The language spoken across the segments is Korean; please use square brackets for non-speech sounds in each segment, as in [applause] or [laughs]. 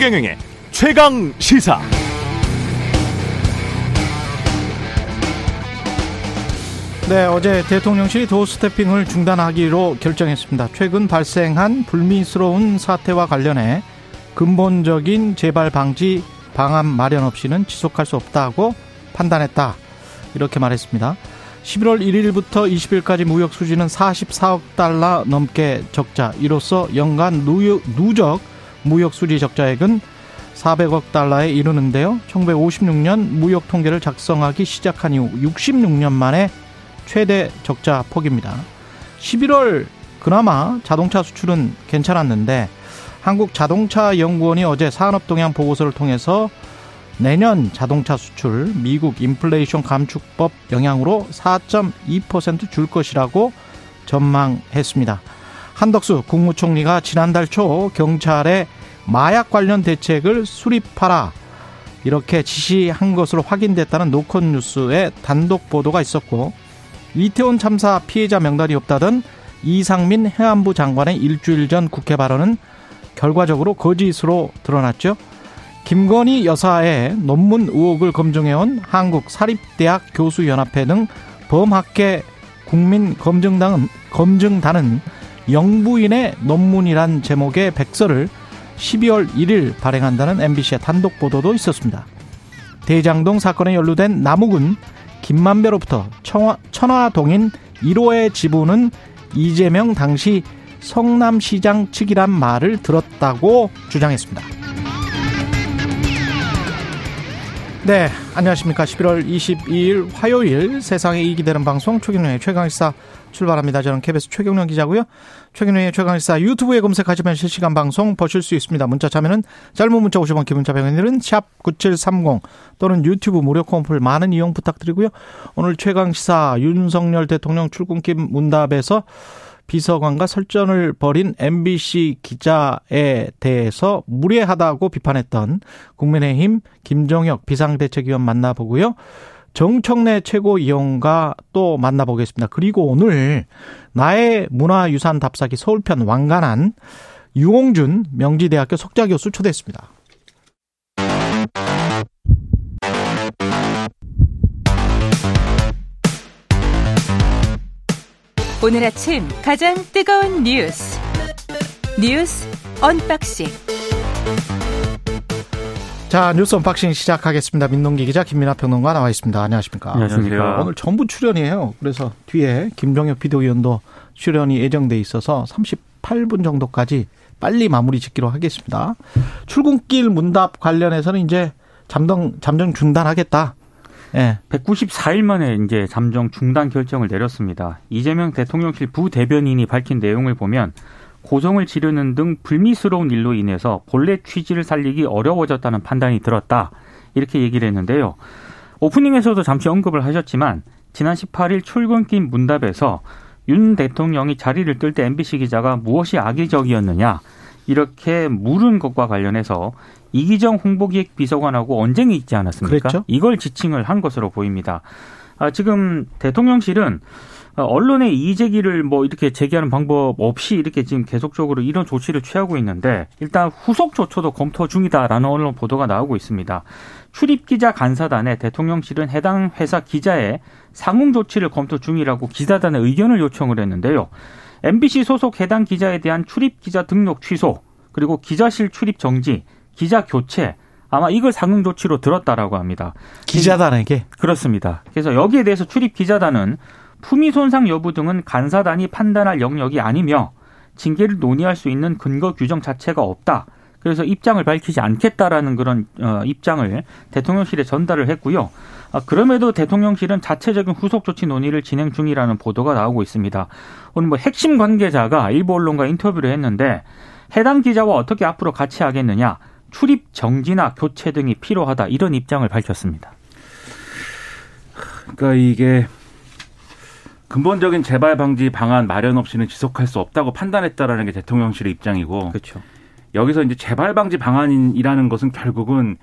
최경영의 최강 시사. 네, 어제 대통령실이 도어 스태핑을 중단하기로 결정했습니다. 최근 발생한 불미스러운 사태와 관련해 근본적인 재발 방지 방안 마련 없이는 지속할 수 없다고 판단했다. 이렇게 말했습니다. 11월 1일부터 20일까지 무역 수지는 44억 달러 넘게 적자. 이로써 연간 누적 무역 수지 적자액은 400억 달러에 이르는데요. 1956년 무역 통계를 작성하기 시작한 이후 66년 만에 최대 적자 폭입니다. 11월 그나마 자동차 수출은 괜찮았는데 한국 자동차 연구원이 어제 산업 동향 보고서를 통해서 내년 자동차 수출 미국 인플레이션 감축법 영향으로 4.2%줄 것이라고 전망했습니다. 한덕수 국무총리가 지난달 초 경찰에 마약 관련 대책을 수립하라 이렇게 지시한 것으로 확인됐다는 노컷 뉴스의 단독 보도가 있었고 이태원 참사 피해자 명단이 없다던 이상민 해안부 장관의 일주일 전 국회 발언은 결과적으로 거짓으로 드러났죠. 김건희 여사의 논문 의혹을 검증해온 한국사립대학 교수연합회 등 범학계 국민검증당은 검증단은 영부인의 논문이란 제목의 백서를 12월 1일 발행한다는 MBC의 단독 보도도 있었습니다. 대장동 사건에 연루된 남욱은 김만배로부터 천화동인 1호의 지분은 이재명 당시 성남시장 측이란 말을 들었다고 주장했습니다. 네, 안녕하십니까. 11월 22일 화요일 세상에 이익이 되는 방송 최경련의 최강시사 출발합니다. 저는 KBS 최경련 기자고요. 최경련의 최강시사 유튜브에 검색하시면 실시간 방송 보실 수 있습니다. 문자 참여는 짧은 문자 50원, 기본자 100원들은 샵9730 또는 유튜브 무료 콩풀 많은 이용 부탁드리고요. 오늘 최강시사 윤석열 대통령 출근길 문답에서 비서관과 설전을 벌인 MBC 기자에 대해서 무례하다고 비판했던 국민의힘 김종혁 비상대책위원 만나보고요. 정청래 최고위원과 또 만나보겠습니다. 그리고 오늘 나의 문화유산 답사기 서울편 왕관한 유홍준 명지대학교 석좌교수 초대했습니다. 오늘 아침 가장 뜨거운 뉴스 뉴스 언박싱 자 뉴스 언박싱 시작하겠습니다. 민동기 기자 김민아 평론가 나와 있습니다. 안녕하십니까? 안녕하십니까? 오늘 전부 출연이에요. 그래서 뒤에 김종혁 비대위원도 출연이 예정돼 있어서 38분 정도까지 빨리 마무리 짓기로 하겠습니다. 출근길 문답 관련해서는 이제 잠정 잠정 중단하겠다. 예. 194일 만에 이제 잠정 중단 결정을 내렸습니다. 이재명 대통령실 부대변인이 밝힌 내용을 보면 고성을 지르는 등 불미스러운 일로 인해서 본래 취지를 살리기 어려워졌다는 판단이 들었다. 이렇게 얘기를 했는데요. 오프닝에서도 잠시 언급을 하셨지만 지난 18일 출근길 문답에서 윤 대통령이 자리를 뜰 때 MBC 기자가 무엇이 악의적이었느냐 이렇게 물은 것과 관련해서 이기정 홍보기획 비서관하고 언쟁이 있지 않았습니까? 그랬죠? 이걸 지칭을 한 것으로 보입니다. 아, 지금 대통령실은 언론의 이의 제기를 뭐 이렇게 제기하는 방법 없이 이렇게 지금 계속적으로 이런 조치를 취하고 있는데 일단 후속 조처도 검토 중이다라는 언론 보도가 나오고 있습니다. 출입 기자 간사단에 대통령실은 해당 회사 기자의 상응 조치를 검토 중이라고 기자단의 의견을 요청을 했는데요. MBC 소속 해당 기자에 대한 출입 기자 등록 취소 그리고 기자실 출입 정지 기자 교체 아마 이걸 상응 조치로 들었다라고 합니다. 기자단에게 그렇습니다. 그래서 여기에 대해서 출입 기자단은 품위 손상 여부 등은 간사단이 판단할 영역이 아니며 징계를 논의할 수 있는 근거 규정 자체가 없다. 그래서 입장을 밝히지 않겠다라는 그런 어, 입장을 대통령실에 전달을 했고요. 아, 그럼에도 대통령실은 자체적인 후속 조치 논의를 진행 중이라는 보도가 나오고 있습니다. 오늘 뭐 핵심 관계자가 일부 언론과 인터뷰를 했는데 해당 기자와 어떻게 앞으로 같이 하겠느냐, 출입 정지나 교체 등이 필요하다 이런 입장을 밝혔습니다. 그러니까 이게 근본적인 재발 방지 방안 마련 없이는 지속할 수 없다고 판단했다라는 게 대통령실의 입장이고 그렇죠. 여기서 이제 재발 방지 방안이라는 것은 결국은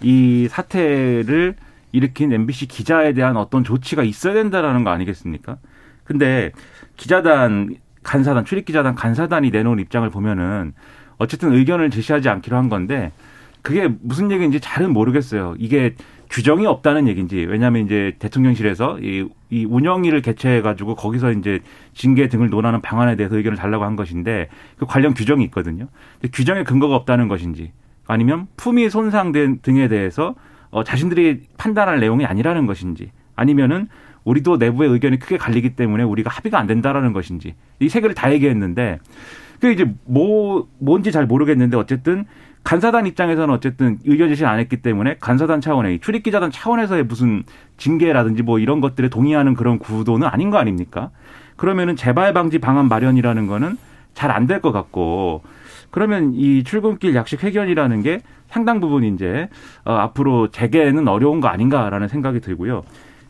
이 사태를 일으킨 MBC 기자에 대한 어떤 조치가 있어야 된다라는 거 아니겠습니까? 근데 기자단 간사단 출입 기자단 간사단이 내놓은 입장을 보면은 어쨌든 의견을 제시하지 않기로 한 건데 그게 무슨 얘기인지 잘은 모르겠어요. 이게 규정이 없다는 얘기인지 왜냐하면 이제 대통령실에서 이, 이 운영위를 개최해 가지고 거기서 이제 징계 등을 논하는 방안에 대해서 의견을 달라고 한 것인데 그 관련 규정이 있거든요. 규정에 근거가 없다는 것인지 아니면 품위 손상된 등에 대해서 어, 자신들이 판단할 내용이 아니라는 것인지 아니면은 우리도 내부의 의견이 크게 갈리기 때문에 우리가 합의가 안 된다라는 것인지 이 세 개를 다 얘기했는데 그 이제 뭐 뭔지 잘 모르겠는데 어쨌든 간사단 입장에서는 어쨌든 의견 제시를 안 했기 때문에 간사단 차원의 출입 기자단 차원에서의 무슨 징계라든지 뭐 이런 것들에 동의하는 그런 구도는 아닌 거 아닙니까? 그러면은 재발 방지 방안 마련이라는 거는 잘 안 될 것 같고 그러면 이 출근길 약식 회견이라는 게 상당 부분 이제 어, 앞으로 재개는 어려운 거 아닌가라는 생각이 들고요.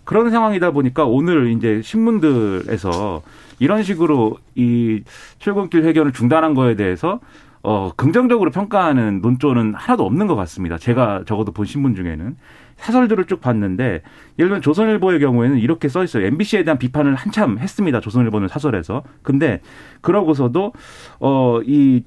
그런 상황이다 보니까 오늘 이제 신문들에서 이런 식으로 이 출근길 회견을 중단한 거에 대해서 어, 긍정적으로 평가하는 논조는 하나도 없는 것 같습니다. 제가 적어도 본 신문 중에는. 사설들을 쭉 봤는데, 예를 들면 조선일보의 경우에는 이렇게 써 있어요. MBC에 대한 비판을 한참 했습니다. 조선일보는 사설에서. 근데, 그러고서도, 어, 이,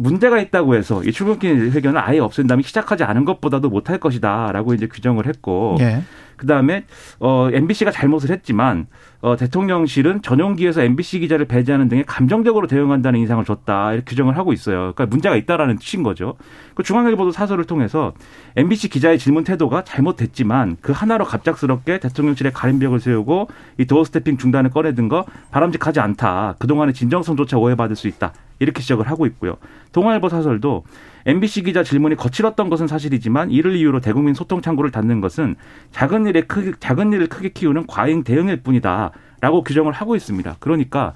문제가 있다고 해서 이 출근길 회견을 아예 없앤다면 시작하지 않은 것보다도 못할 것이다라고 이제 규정을 했고 예. 그다음에 어 MBC가 잘못을 했지만 어 대통령실은 전용기에서 MBC 기자를 배제하는 등의 감정적으로 대응한다는 인상을 줬다 이렇게 규정을 하고 있어요. 그러니까 문제가 있다라는 뜻인 거죠. 그 중앙일보도 사설을 통해서 MBC 기자의 질문 태도가 잘못됐지만 그 하나로 갑작스럽게 대통령실에 가림벽을 세우고 이 도어 스태핑 중단을 꺼내든 거 바람직하지 않다. 그동안의 진정성조차 오해받을 수 있다. 이렇게 지적을 하고 있고요. 동아일보 사설도 MBC 기자 질문이 거칠었던 것은 사실이지만 이를 이유로 대국민 소통 창구를 닫는 것은 작은 일에 크게 작은 일을 크게 키우는 과잉 대응일 뿐이다라고 규정을 하고 있습니다. 그러니까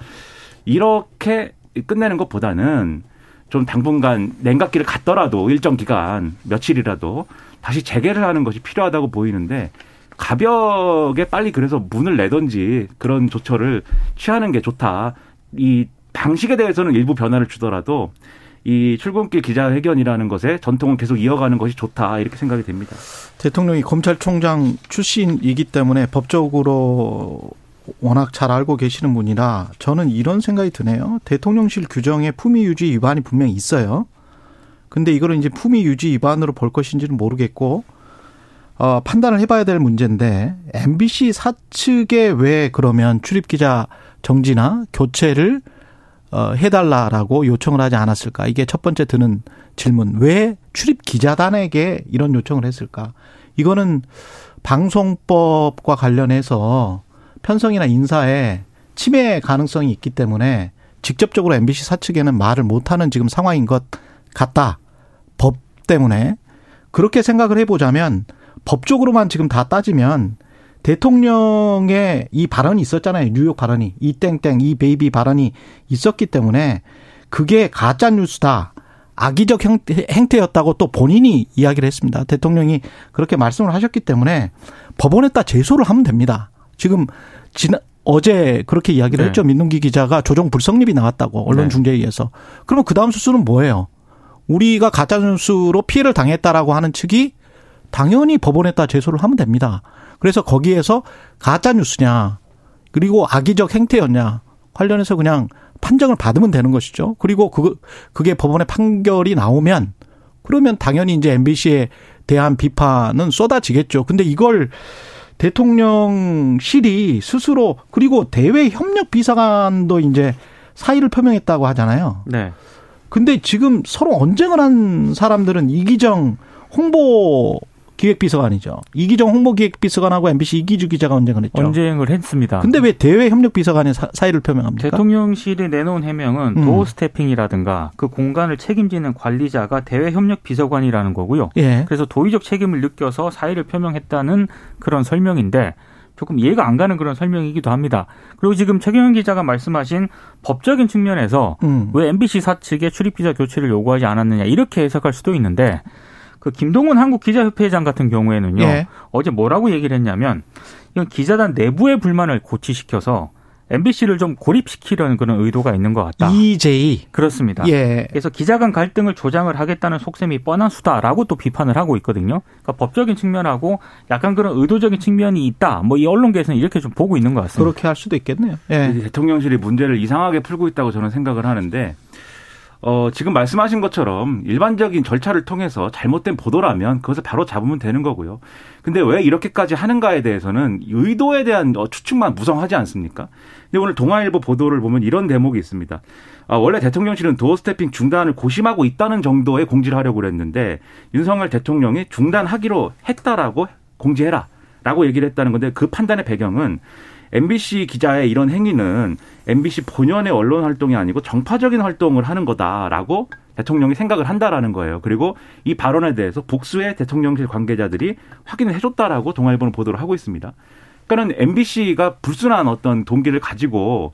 이렇게 끝내는 것보다는 좀 당분간 냉각기를 갔더라도 일정 기간 며칠이라도 다시 재개를 하는 것이 필요하다고 보이는데 가볍게 빨리 그래서 문을 내던지 그런 조처를 취하는 게 좋다. 이 방식에 대해서는 일부 변화를 주더라도 이 출근길 기자회견이라는 것에 전통은 계속 이어가는 것이 좋다 이렇게 생각이 됩니다. 대통령이 검찰총장 출신이기 때문에 법적으로 워낙 잘 알고 계시는 분이라 저는 이런 생각이 드네요. 대통령실 규정에 품위 유지 위반이 분명히 있어요. 근데 이거를 이제 품위 유지 위반으로 볼 것인지는 모르겠고 어, 판단을 해봐야 될 문제인데 MBC 사측에 왜 그러면 출입 기자 정지나 교체를 어, 해달라라고 요청을 하지 않았을까? 이게 첫 번째 드는 질문. 왜 출입 기자단에게 이런 요청을 했을까? 이거는 방송법과 관련해서 편성이나 인사에 침해 가능성이 있기 때문에 직접적으로 MBC 사측에는 말을 못하는 지금 상황인 것 같다. 법 때문에. 그렇게 생각을 해보자면 법적으로만 지금 다 따지면 대통령의 이 발언이 있었잖아요. 뉴욕 발언이. 이 땡땡, 이 baby 발언이 있었기 때문에 그게 가짜 뉴스다. 악의적 형태, 행태 였다고 또 본인이 이야기를 했습니다. 대통령이 그렇게 말씀을 하셨기 때문에 법원에다 제소를 하면 됩니다. 지금 지난 어제 그렇게 이야기를 네. 했죠. 민동기 기자가 조정 불성립이 나왔다고 언론 네. 중재에 의해서. 그러면 그 다음 수수는 뭐예요? 우리가 가짜 뉴스로 피해를 당했다라고 하는 측이 당연히 법원에다 제소를 하면 됩니다. 그래서 거기에서 가짜 뉴스냐 그리고 악의적 행태였냐 관련해서 그냥 판정을 받으면 되는 것이죠. 그리고 그 그게 법원의 판결이 나오면 그러면 당연히 이제 MBC에 대한 비판은 쏟아지겠죠. 근데 이걸 대통령실이 스스로 그리고 대외 협력 비서관도 이제 사의를 표명했다고 하잖아요. 네. 근데 지금 서로 언쟁을 한 사람들은 이기정 홍보 기획비서관이죠. 이기정 홍보기획비서관하고 MBC 이기주 기자가 언쟁을 했죠. 언쟁을 했습니다. 근데 왜 대외 협력비서관이 사의를 표명합니까? 대통령실이 내놓은 해명은 음. 도어 스태핑이라든가 그 공간을 책임지는 관리자가 대외 협력 비서관이라는 거고요. 예. 그래서 도의적 책임을 느껴서 사의를 표명했다는 그런 설명인데 조금 이해가 안 가는 그런 설명이기도 합니다. 그리고 지금 최경영 기자가 말씀하신 법적인 측면에서 음. 왜 MBC 사측에 출입 기자 교체를 요구하지 않았느냐 이렇게 해석할 수도 있는데 그 김동훈 한국 기자협회장 같은 경우에는요. 예. 어제 뭐라고 얘기를 했냐면 이건 기자단 내부의 불만을 고치시켜서 MBC를 좀 고립시키려는 그런 의도가 있는 것 같다. EJ 그렇습니다. 예. 그래서 기자 간 갈등을 조장을 하겠다는 속셈이 뻔한 수다라고 또 비판을 하고 있거든요. 그러니까 법적인 측면하고 약간 그런 의도적인 측면이 있다. 뭐 이 언론계에서는 이렇게 좀 보고 있는 것 같습니다. 그렇게 할 수도 있겠네요. 예. 대통령실이 문제를 이상하게 풀고 있다고 저는 생각을 하는데 어, 지금 말씀하신 것처럼 일반적인 절차를 통해서 잘못된 보도라면 그것을 바로 잡으면 되는 거고요. 근데 왜 이렇게까지 하는가에 대해서는 의도에 대한 어, 추측만 무성하지 않습니까? 근데 오늘 동아일보 보도를 보면 이런 대목이 있습니다. 아, 원래 대통령실은 도어 스태핑 중단을 고심하고 있다는 정도의 공지를 하려고 그랬는데 윤석열 대통령이 중단하기로 했다라고 공지해라. 라고 얘기를 했다는 건데 그 판단의 배경은 MBC 기자의 이런 행위는 MBC 본연의 언론 활동이 아니고 정파적인 활동을 하는 거다라고 대통령이 생각을 한다라는 거예요. 그리고 이 발언에 대해서 복수의 대통령실 관계자들이 확인을 해줬다라고 동아일보는 보도를 하고 있습니다. 그러니까는 MBC가 불순한 어떤 동기를 가지고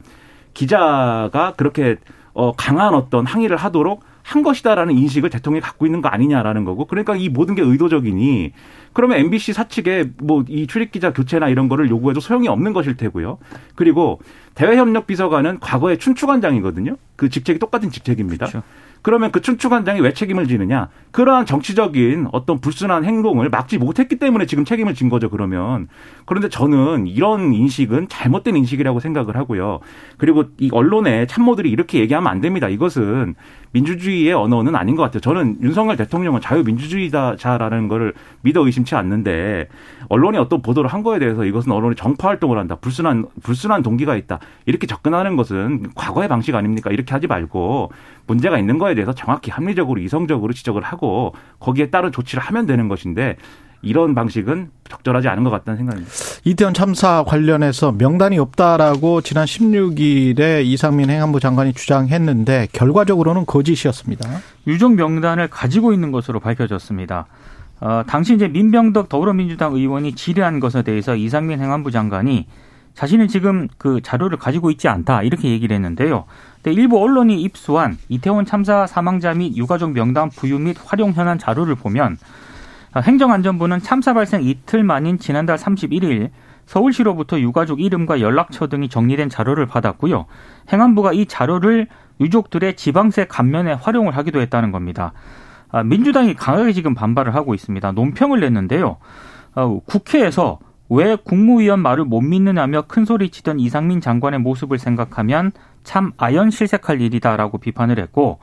기자가 그렇게 어 강한 어떤 항의를 하도록 한 것이다라는 인식을 대통령이 갖고 있는 거 아니냐라는 거고 그러니까 이 모든 게 의도적이니 그러면 MBC 사측에 뭐 이 출입 기자 교체나 이런 거를 요구해도 소용이 없는 것일 테고요. 그리고 대외협력 비서관은 과거에 춘추관장이거든요. 그 직책이 똑같은 직책입니다. 그렇죠. 그러면 그 춘추관 장이 왜 책임을 지느냐? 그러한 정치적인 어떤 불순한 행동을 막지 못했기 때문에 지금 책임을 진 거죠, 그러면. 그런데 저는 이런 인식은 잘못된 인식이라고 생각을 하고요. 그리고 이 언론의 참모들이 이렇게 얘기하면 안 됩니다. 이것은 민주주의의 언어는 아닌 것 같아요. 저는 윤석열 대통령은 자유민주주의자라는 거를 믿어 의심치 않는데 언론이 어떤 보도를 한 거에 대해서 이것은 언론이 정파 활동을 한다. 불순한 불순한 동기가 있다. 이렇게 접근하는 것은 과거의 방식 아닙니까? 이렇게 하지 말고 문제가 있는 거에 대해서 정확히 합리적으로 이성적으로 지적을 하고 거기에 따른 조치를 하면 되는 것인데 이런 방식은 적절하지 않은 것 같다는 생각입니다. 이태원 참사 관련해서 명단이 없다라고 지난 16일에 이상민 행안부 장관이 주장했는데 결과적으로는 거짓이었습니다. 유족 명단을 가지고 있는 것으로 밝혀졌습니다. 어, 당시 이제 민병덕 더불어민주당 의원이 질의한 것에 대해서 이상민 행안부 장관이 자신은 지금 그 자료를 가지고 있지 않다 이렇게 얘기를 했는데요. 근데 일부 언론이 입수한 이태원 참사 사망자 및 유가족 명단 부유 및 활용 현안 자료를 보면 행정안전부는 참사 발생 이틀 만인 지난달 31일 서울시로부터 유가족 이름과 연락처 등이 정리된 자료를 받았고요. 행안부가 이 자료를 유족들의 지방세 감면에 활용을 하기도 했다는 겁니다. 아, 민주당이 강하게 지금 반발을 하고 있습니다. 논평을 냈는데요. 어, 국회에서 왜 국무위원 말을 못 믿느냐며 큰 소리 치던 이상민 장관의 모습을 생각하면 참 아연 실색할 일이다라고 비판을 했고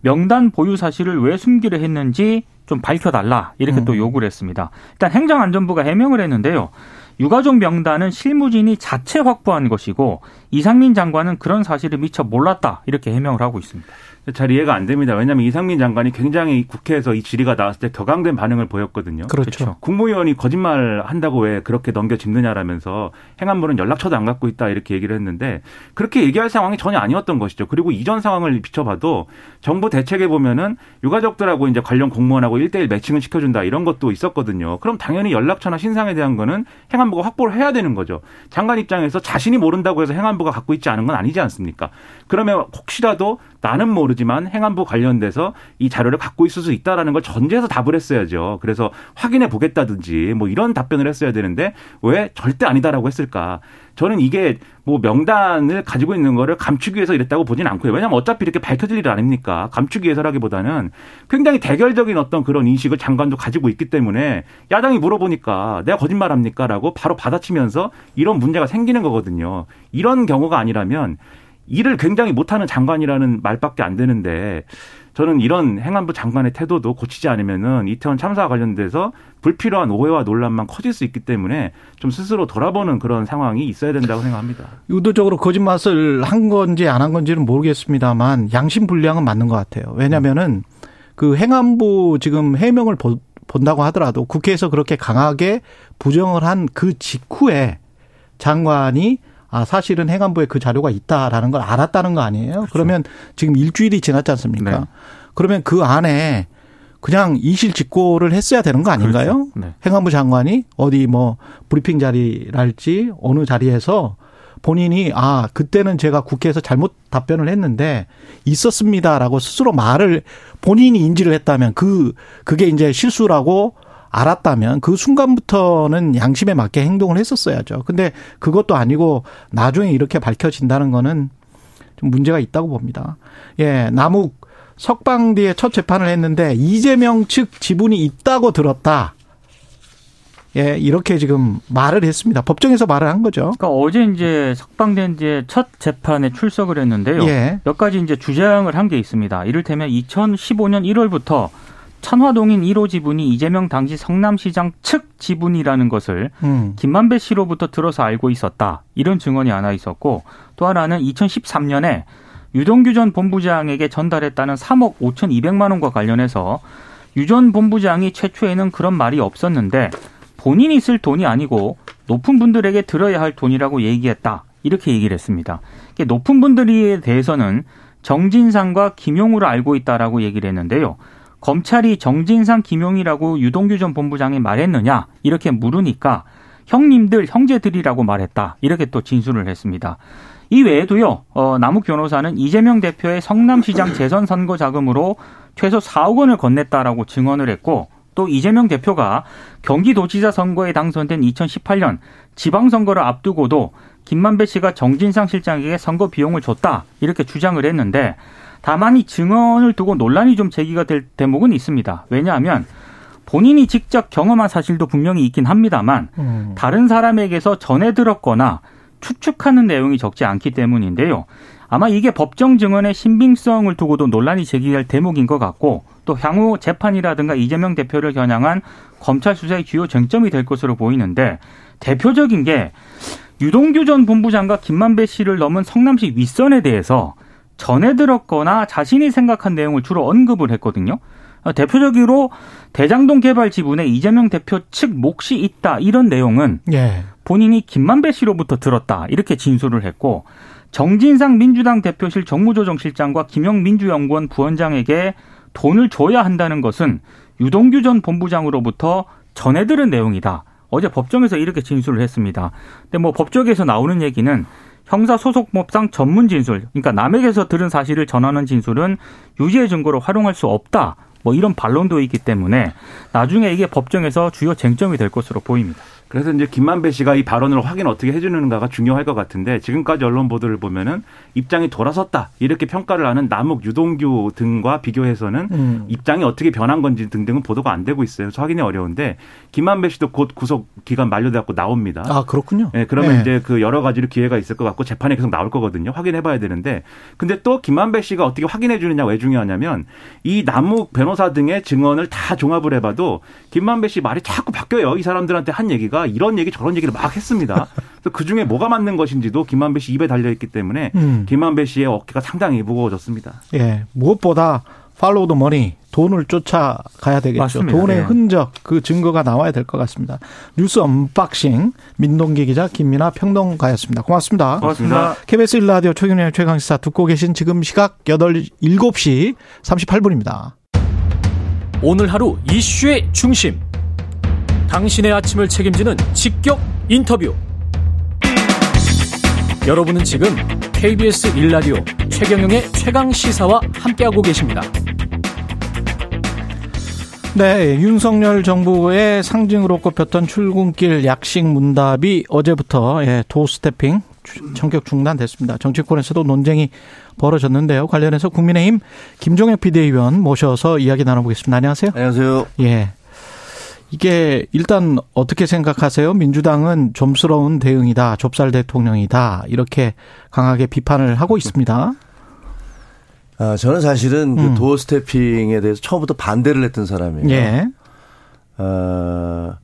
명단 보유 사실을 왜 숨기려 했는지 좀 밝혀달라 이렇게 음. 또 요구를 했습니다. 일단 행정안전부가 해명을 했는데요. 유가족 명단은 실무진이 자체 확보한 것이고 이상민 장관은 그런 사실을 미처 몰랐다 이렇게 해명을 하고 있습니다. 잘 이해가 안 됩니다. 왜냐하면 이상민 장관이 굉장히 국회에서 이 질의가 나왔을 때 격앙된 반응을 보였거든요. 그렇죠. 그렇죠. 국무위원이 거짓말 한다고 왜 그렇게 넘겨짚느냐라면서 행안부는 연락처도 안 갖고 있다 이렇게 얘기를 했는데 그렇게 얘기할 상황이 전혀 아니었던 것이죠. 그리고 이전 상황을 비춰봐도 정부 대책에 보면은 유가족들하고 이제 관련 공무원하고 일대일 매칭을 시켜준다 이런 것도 있었거든요. 그럼 당연히 연락처나 신상에 대한 거는 행안부가 확보를 해야 되는 거죠. 장관 입장에서 자신이 모른다고 해서 행안부가 갖고 있지 않은 건 아니지 않습니까? 그러면 혹시라도 나는 모르지만 행안부 관련돼서 이 자료를 갖고 있을 수 있다라는 걸 전제해서 답을 했어야죠. 그래서 확인해 보겠다든지 뭐 이런 답변을 했어야 되는데 왜 절대 아니다라고 했을까? 저는 이게 뭐 명단을 가지고 있는 거를 감추기 위해서 이랬다고 보진 않고요. 왜냐하면 어차피 이렇게 밝혀질 일 아닙니까? 감추기 위해서라기보다는 굉장히 대결적인 어떤 그런 인식을 장관도 가지고 있기 때문에 야당이 물어보니까 내가 거짓말합니까? 라고 바로 받아치면서 이런 문제가 생기는 거거든요. 이런 경우가 아니라면 일을 굉장히 못하는 장관이라는 말밖에 안 되는데 저는 이런 행안부 장관의 태도도 고치지 않으면은 이태원 참사와 관련돼서 불필요한 오해와 논란만 커질 수 있기 때문에 좀 스스로 돌아보는 그런 상황이 있어야 된다고 생각합니다. 의도적으로 거짓말을 한 건지 안 한 건지는 모르겠습니다만 양심 불량은 맞는 것 같아요. 왜냐면은 그 행안부 지금 해명을 본다고 하더라도 국회에서 그렇게 강하게 부정을 한 그 직후에 장관이 아 사실은 행안부에 그 자료가 있다라는 걸 알았다는 거 아니에요? 그렇죠. 그러면 지금 일주일이 지났지 않습니까? 네. 그러면 그 안에 그냥 이실직고를 했어야 되는 거 아닌가요? 그렇죠. 네. 행안부 장관이 어디 뭐 브리핑 자리랄지 어느 자리에서 본인이 아 그때는 제가 국회에서 잘못 답변을 했는데 있었습니다라고 스스로 말을 본인이 인지를 했다면 그 그게 이제 실수라고 알았다면 그 순간부터는 양심에 맞게 행동을 했었어야죠. 근데 그것도 아니고 나중에 이렇게 밝혀진다는 거는 좀 문제가 있다고 봅니다. 예, 남욱 석방뒤에 첫 재판을 했는데 이재명 측 지분이 있다고 들었다. 예, 이렇게 지금 말을 했습니다. 법정에서 말을 한 거죠. 그러니까 어제 이제 석방된 이제 첫 재판에 출석을 했는데요. 예. 몇 가지 이제 주장을 한 게 있습니다. 이를테면 2015년 1월부터 천화동인 1호 지분이 이재명 당시 성남시장 측 지분이라는 것을 음. 김만배 씨로부터 들어서 알고 있었다. 이런 증언이 하나 있었고 또 하나는 2013년에 유동규 전 본부장에게 전달했다는 3억 5,200만 원과 관련해서 유 전 본부장이 최초에는 그런 말이 없었는데 본인이 쓸 돈이 아니고 높은 분들에게 들어야 할 돈이라고 얘기했다. 이렇게 얘기를 했습니다. 높은 분들에 대해서는 정진상과 김용우를 알고 있다라고 얘기를 했는데요. 검찰이 정진상, 김용이라고 유동규 전 본부장이 말했느냐 이렇게 물으니까 형님들, 형제들이라고 말했다 이렇게 또 진술을 했습니다. 이 외에도요, 어, 남욱 변호사는 이재명 대표의 성남시장 재선 선거 자금으로 최소 4억 원을 건넸다라고 증언을 했고 또 이재명 대표가 경기도지사 선거에 당선된 2018년 지방선거를 앞두고도 김만배 씨가 정진상 실장에게 선거 비용을 줬다 이렇게 주장을 했는데 다만 이 증언을 두고 논란이 좀 제기가 될 대목은 있습니다. 왜냐하면 본인이 직접 경험한 사실도 분명히 있긴 합니다만 음. 다른 사람에게서 전해 들었거나 추측하는 내용이 적지 않기 때문인데요. 아마 이게 법정 증언의 신빙성을 두고도 논란이 제기될 대목인 것 같고 또 향후 재판이라든가 이재명 대표를 겨냥한 검찰 수사의 주요 쟁점이 될 것으로 보이는데 대표적인 게 유동규 전 본부장과 김만배 씨를 넘은 성남시 윗선에 대해서 전해 들었거나 자신이 생각한 내용을 주로 언급을 했거든요. 대표적으로 대장동 개발 지분에 이재명 대표 측 몫이 있다 이런 내용은 예. 본인이 김만배 씨로부터 들었다 이렇게 진술을 했고 정진상 민주당 대표실 정무조정실장과 김영 민주연구원 부원장에게 돈을 줘야 한다는 것은 유동규 전 본부장으로부터 전해 들은 내용이다. 어제 법정에서 이렇게 진술을 했습니다. 근데 뭐 법조계에서 나오는 얘기는 형사 소속법상 전문 진술, 그러니까 남에게서 들은 사실을 전하는 진술은 유죄의 증거로 활용할 수 없다. 뭐 이런 반론도 있기 때문에 나중에 이게 법정에서 주요 쟁점이 될 것으로 보입니다. 그래서 이제 김만배 씨가 이 발언을 확인 어떻게 해주는가가 중요할 것 같은데 지금까지 언론 보도를 보면은 입장이 돌아섰다 이렇게 평가를 하는 남욱 유동규 등과 비교해서는 음. 입장이 어떻게 변한 건지 등등은 보도가 안 되고 있어요. 그래서 확인이 어려운데 김만배 씨도 곧 구속 기간 만료돼갖고 나옵니다. 아 그렇군요. 예, 그러면 예. 이제 그 여러 가지로 기회가 있을 것 같고 재판에 계속 나올 거거든요. 확인해 봐야 되는데. 근데 또 김만배 씨가 어떻게 확인해 주느냐 왜 중요하냐면 이 남욱 변호사 등의 증언을 다 종합을 해 봐도 김만배 씨 말이 자꾸 바뀌어요. 이 사람들한테 한 얘기가 이런 얘기 저런 얘기를 막 했습니다. 그래서 그 중에 뭐가 맞는 것인지도 김만배 씨 입에 달려 있기 때문에 음. 김만배 씨의 어깨가 상당히 무거워졌습니다. 예, 무엇보다 follow the money 돈을 쫓아가야 되겠죠. 맞습니다. 돈의 네. 흔적 그 증거가 나와야 될 것 같습니다. 뉴스 언박싱 민동기 기자 김민아 평론가였습니다. 고맙습니다. 고맙습니다. KBS 1라디오 최경영의 최강시사 듣고 계신 지금 시각 8, 7시 38분입니다. 오늘 하루 이슈의 중심. 당신의 아침을 책임지는 직격 인터뷰. 여러분은 지금 KBS 1라디오 최경영의 최강 시사와 함께하고 계십니다. 네, 윤석열 정부의 상징으로 꼽혔던 출근길 약식 문답이 어제부터 예, 도스태핑 전격 중단됐습니다. 정치권에서도 논쟁이 벌어졌는데요. 관련해서 국민의힘 김종혁 비대위원 모셔서 이야기 나눠보겠습니다. 안녕하세요. 안녕하세요. 예. 이게 일단 어떻게 생각하세요? 민주당은 좀스러운 대응이다, 좁쌀 대통령이다 이렇게 강하게 비판을 하고 있습니다. 아, 저는 사실은 음. 그 도어 스태핑에 대해서 처음부터 반대를 했던 사람이에요. 예. 아,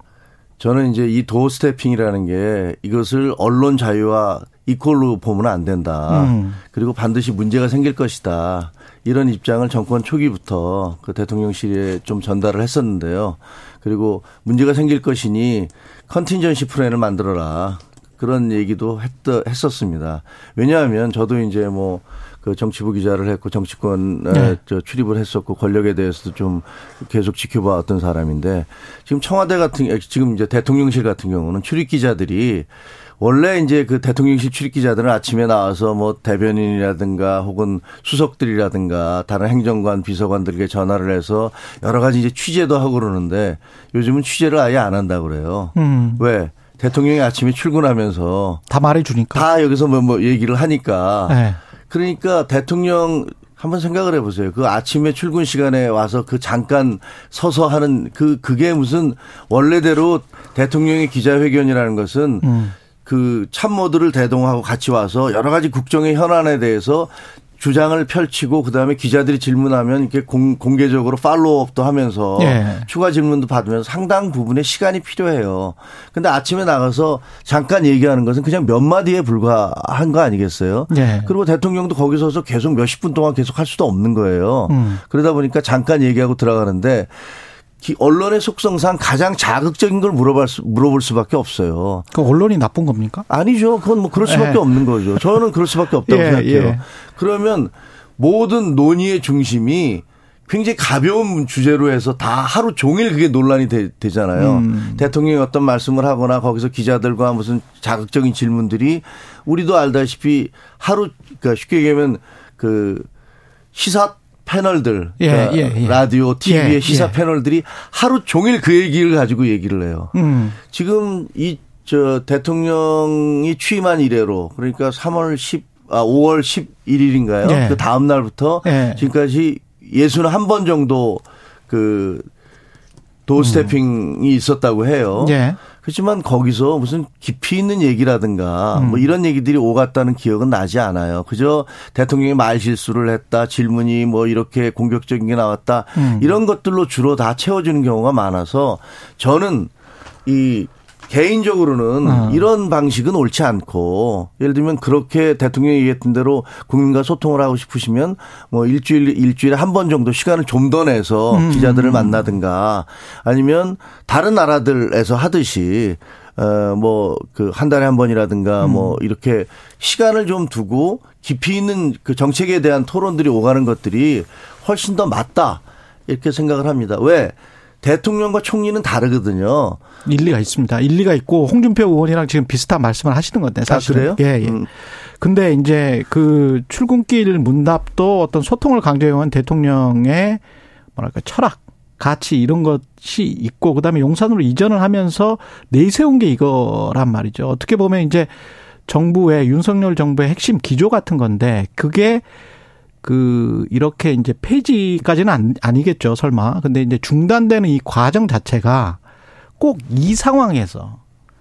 저는 이제 이 도어 스태핑이라는 게 이것을 언론 자유와 이퀄로 보면 안 된다. 음. 그리고 반드시 문제가 생길 것이다. 이런 입장을 정권 초기부터 그 대통령실에 좀 전달을 했었는데요. 그리고 문제가 생길 것이니 컨틴전시 플랜을 만들어라. 그런 얘기도 했, 했었습니다. 왜냐하면 저도 이제 뭐 그 정치부 기자를 했고 정치권에 네. 저 출입을 했었고 권력에 대해서도 좀 계속 지켜봐왔던 사람인데 지금 청와대 같은 지금 이제 대통령실 같은 경우는 출입 기자들이 원래 이제 그 대통령실 출입 기자들은 아침에 나와서 뭐 대변인이라든가 혹은 수석들이라든가 다른 행정관 비서관들에게 전화를 해서 여러 가지 이제 취재도 하고 그러는데 요즘은 취재를 아예 안 한다고 그래요. 음. 왜? 대통령이 아침에 출근하면서 다 말해주니까. 다 여기서 뭐, 뭐 얘기를 하니까 네. 그러니까 대통령 한번 생각을 해보세요. 그 아침에 출근 시간에 와서 그 잠깐 서서 하는 그 그게 무슨 원래대로 대통령의 기자회견이라는 것은 음. 그 참모들을 대동하고 같이 와서 여러 가지 국정의 현안에 대해서 주장을 펼치고 그다음에 기자들이 질문하면 이렇게 공, 공개적으로 팔로우업도 하면서 예. 추가 질문도 받으면서 상당 부분의 시간이 필요해요. 근데 아침에 나가서 잠깐 얘기하는 것은 그냥 몇 마디에 불과한 거 아니겠어요? 예. 그리고 대통령도 거기 서서 계속 몇십 분 동안 계속 할 수도 없는 거예요. 음. 그러다 보니까 잠깐 얘기하고 들어가는데 기- 언론의 속성상 가장 자극적인 걸 물어볼, 수, 물어볼 수밖에 없어요. 그 언론이 나쁜 겁니까? 아니죠. 그건 뭐 그럴 수밖에 예. 없는 거죠. 저는 그럴 수밖에 없다고 [laughs] 예, 생각해요. 예. 그러면 모든 논의의 중심이 굉장히 가벼운 주제로 해서 다 하루 종일 그게 논란이 되, 잖아요 음. 대통령이 어떤 말씀을 하거나 거기서 기자들과 무슨 자극적인 질문들이 우리도 알다시피 하루 그러니까 쉽게 얘기하면 그 시사 패널들 예, 그러니까 예, 예. 라디오, TV의 예, 시사 예. 패널들이 하루 종일 그 얘기를 가지고 얘기를 해요. 음. 지금 이 저 대통령이 취임한 이래로 그러니까 3월 10, 아 5월 11일인가요? 네. 그 다음 날부터 네. 지금까지 예수는 한 번 정도 그 도스태핑이 있었다고 해요. 그렇지만 거기서 무슨 깊이 있는 얘기라든가 음. 뭐 이런 얘기들이 오갔다는 기억은 나지 않아요. 그저 대통령이 말 실수를 했다, 질문이 뭐 이렇게 공격적인 게 나왔다 음. 이런 것들로 주로 다 채워지는 경우가 많아서 저는 이 개인적으로는 어. 이런 방식은 옳지 않고 예를 들면 그렇게 대통령이 얘기했던 대로 국민과 소통을 하고 싶으시면 뭐 일주일 일주일에 한 번 정도 시간을 좀 더 내서 음. 기자들을 만나든가 아니면 다른 나라들에서 하듯이 어뭐 그 한 달에 한 번이라든가 음. 뭐 이렇게 시간을 좀 두고 깊이 있는 그 정책에 대한 토론들이 오가는 것들이 훨씬 더 맞다 이렇게 생각을 합니다. 왜 대통령과 총리는 다르거든요. 일리가 있습니다. 일리가 있고 홍준표 의원이랑 지금 비슷한 말씀을 하시는 건데 사실 아, 그래요? 예, 예. 음. 근데 이제 그 출근길 문답도 어떤 소통을 강조해온 대통령의 뭐랄까 철학, 가치 이런 것이 있고 그다음에 용산으로 이전을 하면서 내세운 게 이거란 말이죠. 어떻게 보면 이제 정부의 윤석열 정부의 핵심 기조 같은 건데 그게 그 이렇게 이제 폐지까지는 안, 아니 겠죠 설마. 근데 이제 중단되는 이 과정 자체가 꼭 이 상황에서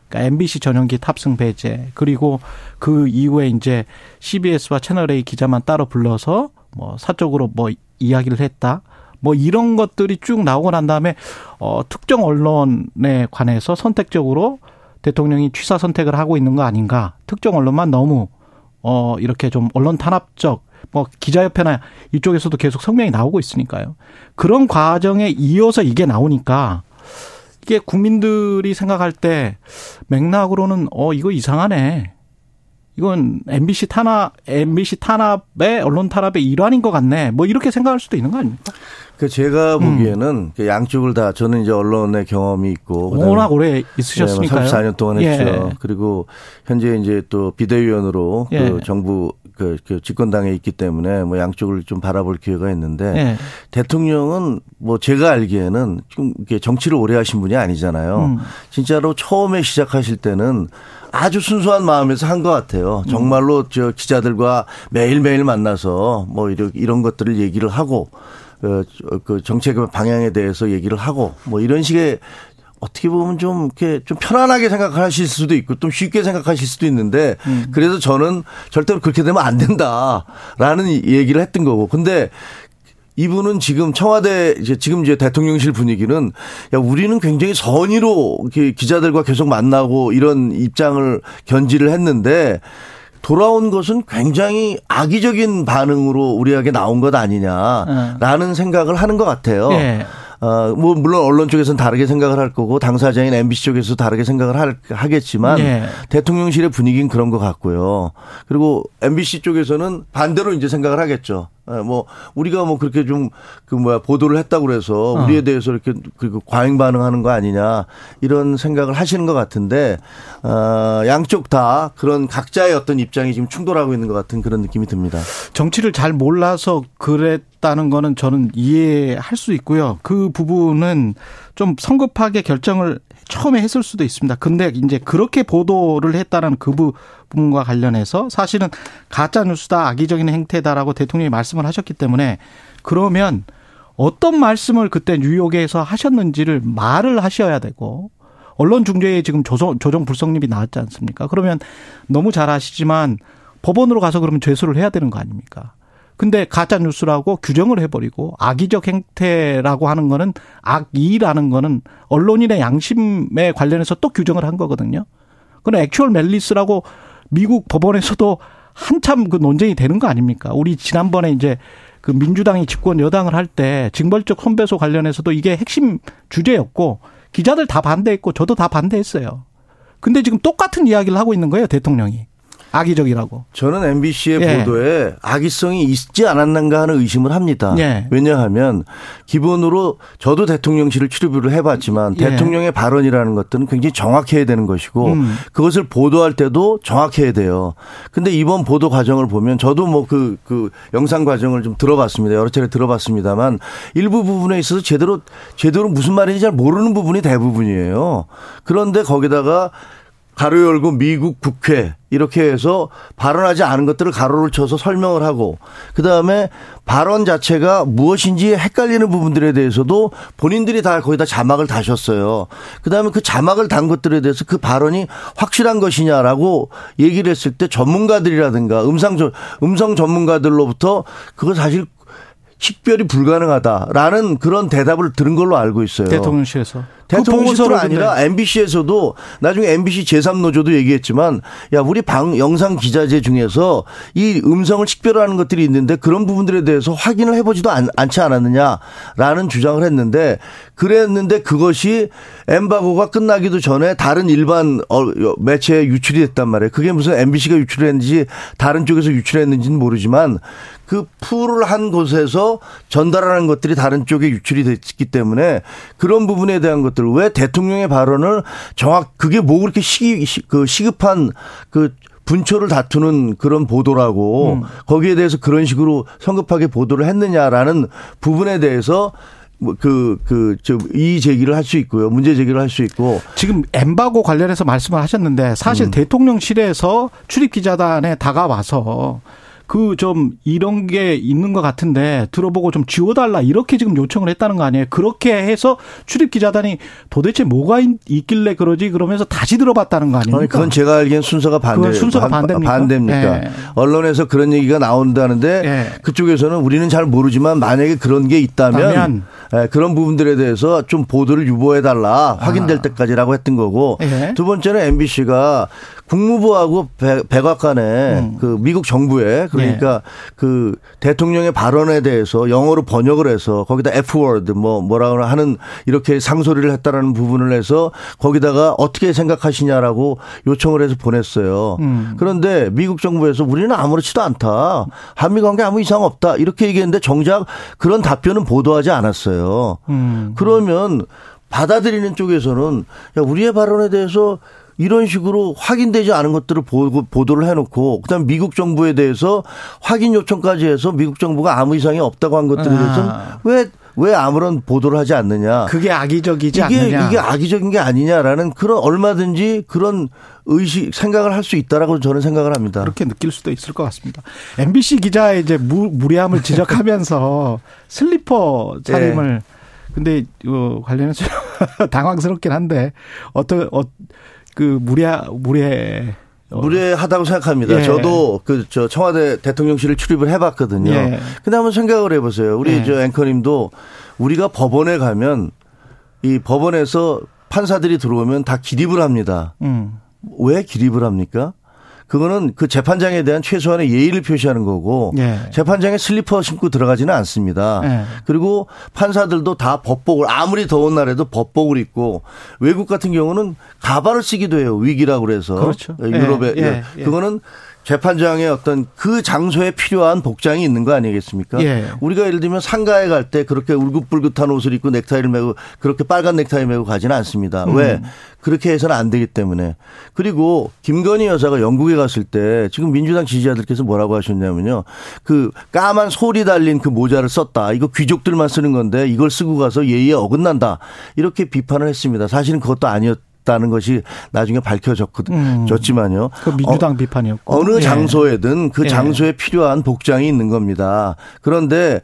그러니까 MBC 전용기 탑승 배제 그리고 그 이후에 이제 CBS와 채널 A 기자만 따로 불러서 뭐 사적으로 뭐 이야기를 했다 뭐 이런 것들이 쭉 나오고 난 다음에 어 특정 언론에 관해서 선택적으로 대통령이 취사 선택을 하고 있는 거 아닌가. 특정 언론만 너무 어 이렇게 좀 언론 탄압적 뭐 기자협회나 이쪽에서도 계속 성명이 나오고 있으니까요. 그런 과정에 이어서 이게 나오니까 이게 국민들이 생각할 때 맥락으로는 어 이거 이상하네. 이건 MBC 탄압, MBC 탄압의 언론 탄압의 일환인 것 같네. 뭐 이렇게 생각할 수도 있는 거 아닙니까? 그 제가 보기에는 그 양쪽을 다 저는 이제 언론의 경험이 있고 워낙 오래 있으셨으니까요. 네, 34년 동안 예. 했죠. 그리고 현재 이제 또 비대위원으로 예. 그 정부 그, 그 집권당에 있기 때문에 뭐 양쪽을 좀 바라볼 기회가 있는데 예. 대통령은 뭐 제가 알기에는 좀 이렇게 정치를 오래 하신 분이 아니잖아요. 음. 진짜로 처음에 시작하실 때는 아주 순수한 마음에서 한 것 같아요. 음. 정말로 저 기자들과 매일매일 만나서 뭐 이런, 이런 것들을 얘기를 하고 어, 저- 그 정책 방향에 대해서 얘기를 하고 뭐 이런 식의 어떻게 보면 좀 이렇게 좀 편안하게 생각하실 수도 있고 좀 쉽게 생각하실 수도 있는데 음. 그래서 저는 절대로 그렇게 되면 안 된다라는 이- 얘기를 했던 거고 근데 이분은 지금 청와대 이제 지금 이제 대통령실 분위기는 야 우리는 굉장히 선의로 기자들과 계속 만나고 이런 입장을 견지를 했는데 돌아온 것은 굉장히 악의적인 반응으로 우리에게 나온 것 아니냐라는 생각을 하는 것 같아요. 예. 어, 뭐, 물론 언론 쪽에서는 다르게 생각을 할 거고, 당사자인 MBC 쪽에서 다르게 생각을 할, 하겠지만, 예. 대통령실의 분위기는 그런 것 같고요. 그리고 MBC 쪽에서는 반대로 이제 생각을 하겠죠. 예, 뭐, 우리가 뭐 그렇게 좀, 그 뭐야, 보도를 했다고 그래서 어. 우리에 대해서 이렇게 그 과잉 반응하는 거 아니냐, 이런 생각을 하시는 것 같은데, 어, 양쪽 다 그런 각자의 어떤 입장이 지금 충돌하고 있는 것 같은 그런 느낌이 듭니다. 정치를 잘 몰라서 그랬다는 거는 저는 이해할 수 있고요. 그 부분은 좀 성급하게 결정을 처음에 했을 수도 있습니다. 근데 이제 그렇게 보도를 했다는 그 부분과 관련해서 사실은 가짜 뉴스다, 악의적인 행태다라고 대통령이 말씀을 하셨기 때문에 그러면 어떤 말씀을 그때 뉴욕에서 하셨는지를 말을 하셔야 되고 언론 중재에 지금 조정, 조정 불성립이 나왔지 않습니까? 그러면 너무 잘 아시지만 법원으로 가서 그러면 죄수를 해야 되는 거 아닙니까? 근데 가짜 뉴스라고 규정을 해버리고 악의적 행태라고 하는 거는 악의라는 거는 언론인의 양심에 관련해서 또 규정을 한 거거든요. 그건 액츄얼 멜리스라고 미국 법원에서도 한참 그 논쟁이 되는 거 아닙니까? 우리 지난번에 이제 그 민주당이 집권 여당을 할 때 징벌적 손배소 관련해서도 이게 핵심 주제였고 기자들 다 반대했고 저도 다 반대했어요. 근데 지금 똑같은 이야기를 하고 있는 거예요, 대통령이. 악의적이라고. 저는 MBC의 예. 보도에 악의성이 있지 않았는가 하는 의심을 합니다. 예. 왜냐하면 기본으로 저도 대통령실을 출입을 해봤지만 예. 대통령의 발언이라는 것들은 굉장히 정확해야 되는 것이고 음. 그것을 보도할 때도 정확해야 돼요. 근데 이번 보도 과정을 보면 저도 뭐그그 영상 과정을 좀 들어봤습니다. 여러 차례 들어봤습니다만 일부 부분에 있어서 제대로 제대로 무슨 말인지 잘 모르는 부분이 대부분이에요. 그런데 거기다가 가로 열고 미국 국회 이렇게 해서 발언하지 않은 것들을 가로를 쳐서 설명을 하고 그다음에 발언 자체가 무엇인지 헷갈리는 부분들에 대해서도 본인들이 다 거기다 자막을 다셨어요. 그다음에 그 자막을 단 것들에 대해서 그 발언이 확실한 것이냐라고 얘기를 했을 때 전문가들이라든가 음성 전- 음성 전문가들로부터 그거 사실 식별이 불가능하다라는 그런 대답을 들은 걸로 알고 있어요. 대통령실에서. 그 보고서를 아니라 MBC에서도 나중에 MBC 제3노조도 얘기했지만 야 우리 방 영상 기자재 중에서 이 음성을 식별하는 것들이 있는데 그런 부분들에 대해서 확인을 해보지도 않, 않지 않았느냐라는 주장을 했는데 그랬는데 그것이 엠바고가 끝나기도 전에 다른 일반 어, 매체에 유출이 됐단 말이에요. 그게 무슨 MBC가 유출했는지 다른 쪽에서 유출했는지는 모르지만 그 풀을 한 곳에서 전달하는 것들이 다른 쪽에 유출이 됐기 때문에 그런 부분에 대한 것들 왜 대통령의 발언을 정확 그게 뭐 그렇게 시, 시, 그 시급한 그 분초를 다투는 그런 보도라고 거기에 대해서 그런 식으로 성급하게 보도를 했느냐라는 부분에 대해서 뭐 그, 그, 저, 이의 제기를 할 수 있고요. 문제 제기를 할 수 있고. 지금 엠바고 관련해서 말씀을 하셨는데 음. 사실 대통령실에서 출입 기자단에 다가와서 그 좀 이런 게 있는 것 같은데 들어보고 좀 지워달라 이렇게 지금 요청을 했다는 거 아니에요? 그렇게 해서 출입 기자단이 도대체 뭐가 있- 있길래 그러지 그러면서 다시 들어봤다는 거 아닙니까? 아니, 그건 제가 알기엔 순서가 반대, 순서가 반- 반대입니까? 반대입니까? 예. 언론에서 그런 얘기가 나온다는데 예. 그쪽에서는 우리는 잘 모르지만 만약에 그런 게 있다면. 예, 그런 부분들에 대해서 좀 보도를 유보해 달라 확인될 때까지라고 했던 거고 아. 예. 두 번째는 MBC가 국무부하고 백- 백악관에 음. 그 미국 정부에 그러니까 예. 그 대통령의 발언에 대해서 영어로 번역을 해서 거기다 F word 뭐 뭐라고 하는 이렇게 상소리를 했다라는 부분을 해서 거기다가 어떻게 생각하시냐라고 요청을 해서 보냈어요. 음. 그런데 미국 정부에서 우리는 아무렇지도 않다. 한미 관계 아무 이상 없다. 이렇게 얘기했는데 정작 그런 답변은 보도하지 않았어요. 음. 그러면 받아들이는 쪽에서는 야, 우리의 발언에 대해서 이런 식으로 확인되지 않은 것들을 보고, 보도를 해놓고 그다음 미국 정부에 대해서 확인 요청까지 해서 미국 정부가 아무 이상이 없다고 한 것들에 대해서는 아. 왜, 왜 아무런 보도를 하지 않느냐. 그게 악의적이지 이게, 않느냐? 이게 악의적인 게 아니냐라는 그런 얼마든지 그런 의식, 생각을 할 수 있다라고 저는 생각을 합니다. 그렇게 느낄 수도 있을 것 같습니다. MBC 기자의 이제 무, 무례함을 지적하면서 [laughs] 슬리퍼 차림을 근데 어, 관련해서 [laughs] 당황스럽긴 한데 어떤 어, 그 무례 무례 어, 무례하다고 생각합니다. 예. 저도 그 저 청와대 대통령실을 출입을 해봤거든요. 예. 근데 한번 생각을 해보세요. 우리 예. 저 앵커님도 우리가 법원에 가면 이 법원에서 판사들이 들어오면 다 기립을 합니다. 음. 왜 기립을 합니까? 그거는 그 재판장에 대한 최소한의 예의를 표시하는 거고 예. 재판장에 슬리퍼 신고 들어가지는 않습니다. 예. 그리고 판사들도 다 법복을 아무리 더운 날에도 법복을 입고 외국 같은 경우는 가발을 쓰기도 해요. 위기라고 그래서 그렇죠. 유럽에 예, 예, 예. 그거는 재판장의 어떤 그 장소에 필요한 복장이 있는 거 아니겠습니까? 예. 우리가 예를 들면 상가에 갈 때 그렇게 울긋불긋한 옷을 입고 넥타이를 메고 그렇게 빨간 넥타이 메고 가지는 않습니다. 음. 왜? 그렇게 해서는 안 되기 때문에. 그리고 김건희 여사가 영국에 갔을 때 지금 민주당 지지자들께서 뭐라고 하셨냐면요. 그 까만 소리 달린 그 모자를 썼다. 이거 귀족들만 쓰는 건데 이걸 쓰고 가서 예의에 어긋난다. 이렇게 비판을 했습니다. 사실은 그것도 아니었 다는 것이 나중에 밝혀졌지만요. 음. 그 민주당 어, 비판이었고 어느 예. 장소에든 그 예. 장소에 필요한 복장이 있는 겁니다. 그런데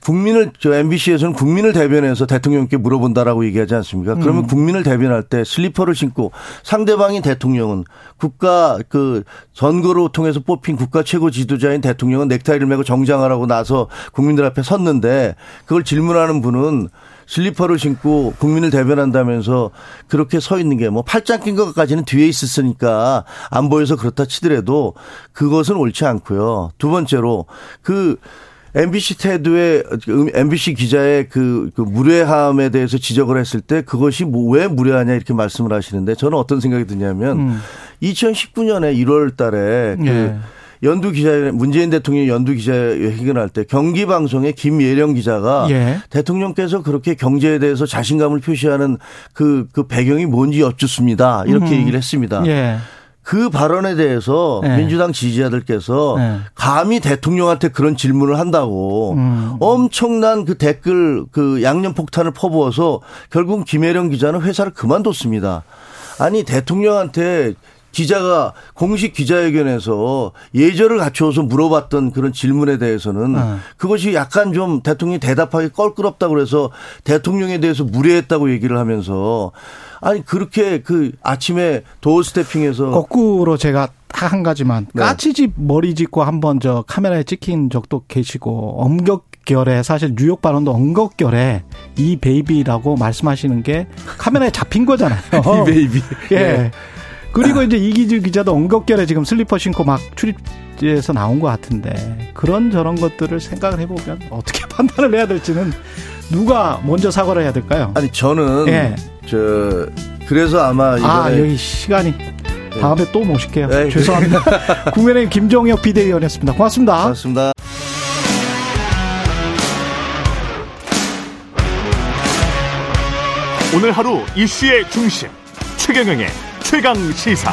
국민을 저 MBC에서는 국민을 대변해서 대통령께 물어본다라고 얘기하지 않습니까? 그러면 음. 국민을 대변할 때 슬리퍼를 신고 상대방인 대통령은 국가 그 선거로 통해서 뽑힌 국가 최고 지도자인 대통령은 넥타이를 메고 정장하라고 나서 국민들 앞에 섰는데 그걸 질문하는 분은 슬리퍼를 신고 국민을 대변한다면서 그렇게 서 있는 게 뭐 팔짱 낀 것까지는 뒤에 있었으니까 안 보여서 그렇다 치더라도 그것은 옳지 않고요. 두 번째로 그 MBC 태도의 MBC 기자의 그, 그 무례함에 대해서 지적을 했을 때 그것이 뭐 왜 무례하냐 이렇게 말씀을 하시는데 저는 어떤 생각이 드냐면 음. 2019년에 1월 달에 그 예. 연두 기자 문재인 대통령 연두 기자회견 할 때 경기 방송의 김예령 기자가 예. 대통령께서 그렇게 경제에 대해서 자신감을 표시하는 그, 그 배경이 뭔지 여쭙습니다. 이렇게 음. 얘기를 했습니다. 예. 그 발언에 대해서 네. 민주당 지지자들께서 네. 감히 대통령한테 그런 질문을 한다고 음. 엄청난 그 댓글 그 양념 폭탄을 퍼부어서 결국 김혜령 기자는 회사를 그만뒀습니다. 아니 대통령한테 기자가 공식 기자회견에서 예절을 갖추어서 물어봤던 그런 질문에 대해서는 네. 그것이 약간 좀 대통령이 대답하기 껄끄럽다고 그래서 대통령에 대해서 무례했다고 얘기를 하면서 아니 그렇게 그 아침에 도어 스태핑에서 거꾸로 제가 딱한 가지만 네. 까치집 머리 짚고 한번 저 카메라에 찍힌 적도 계시고 엄격결에 사실 뉴욕 발언도 엄격결에 이 baby라고 말씀하시는 게 카메라에 잡힌 거잖아요. [laughs] 이 baby. 예. 네. 그리고 이제 이기주 기자도 엉겁결에 지금 슬리퍼 신고 막 출입에서 나온 것 같은데 그런 저런 것들을 생각을 해보면 어떻게 [laughs] 판단을 해야 될지는 누가 먼저 사과를 해야 될까요? 아니 저는 예. 저 그래서 아마 이번에 아 여기 시간이 네. 다음에 또 모실게요. 네. 죄송합니다. [laughs] 국민의 김종혁 비대위원이었습니다. 고맙습니다. 고맙습니다. 오늘 하루 이슈의 중심 최경영의 최강 시사.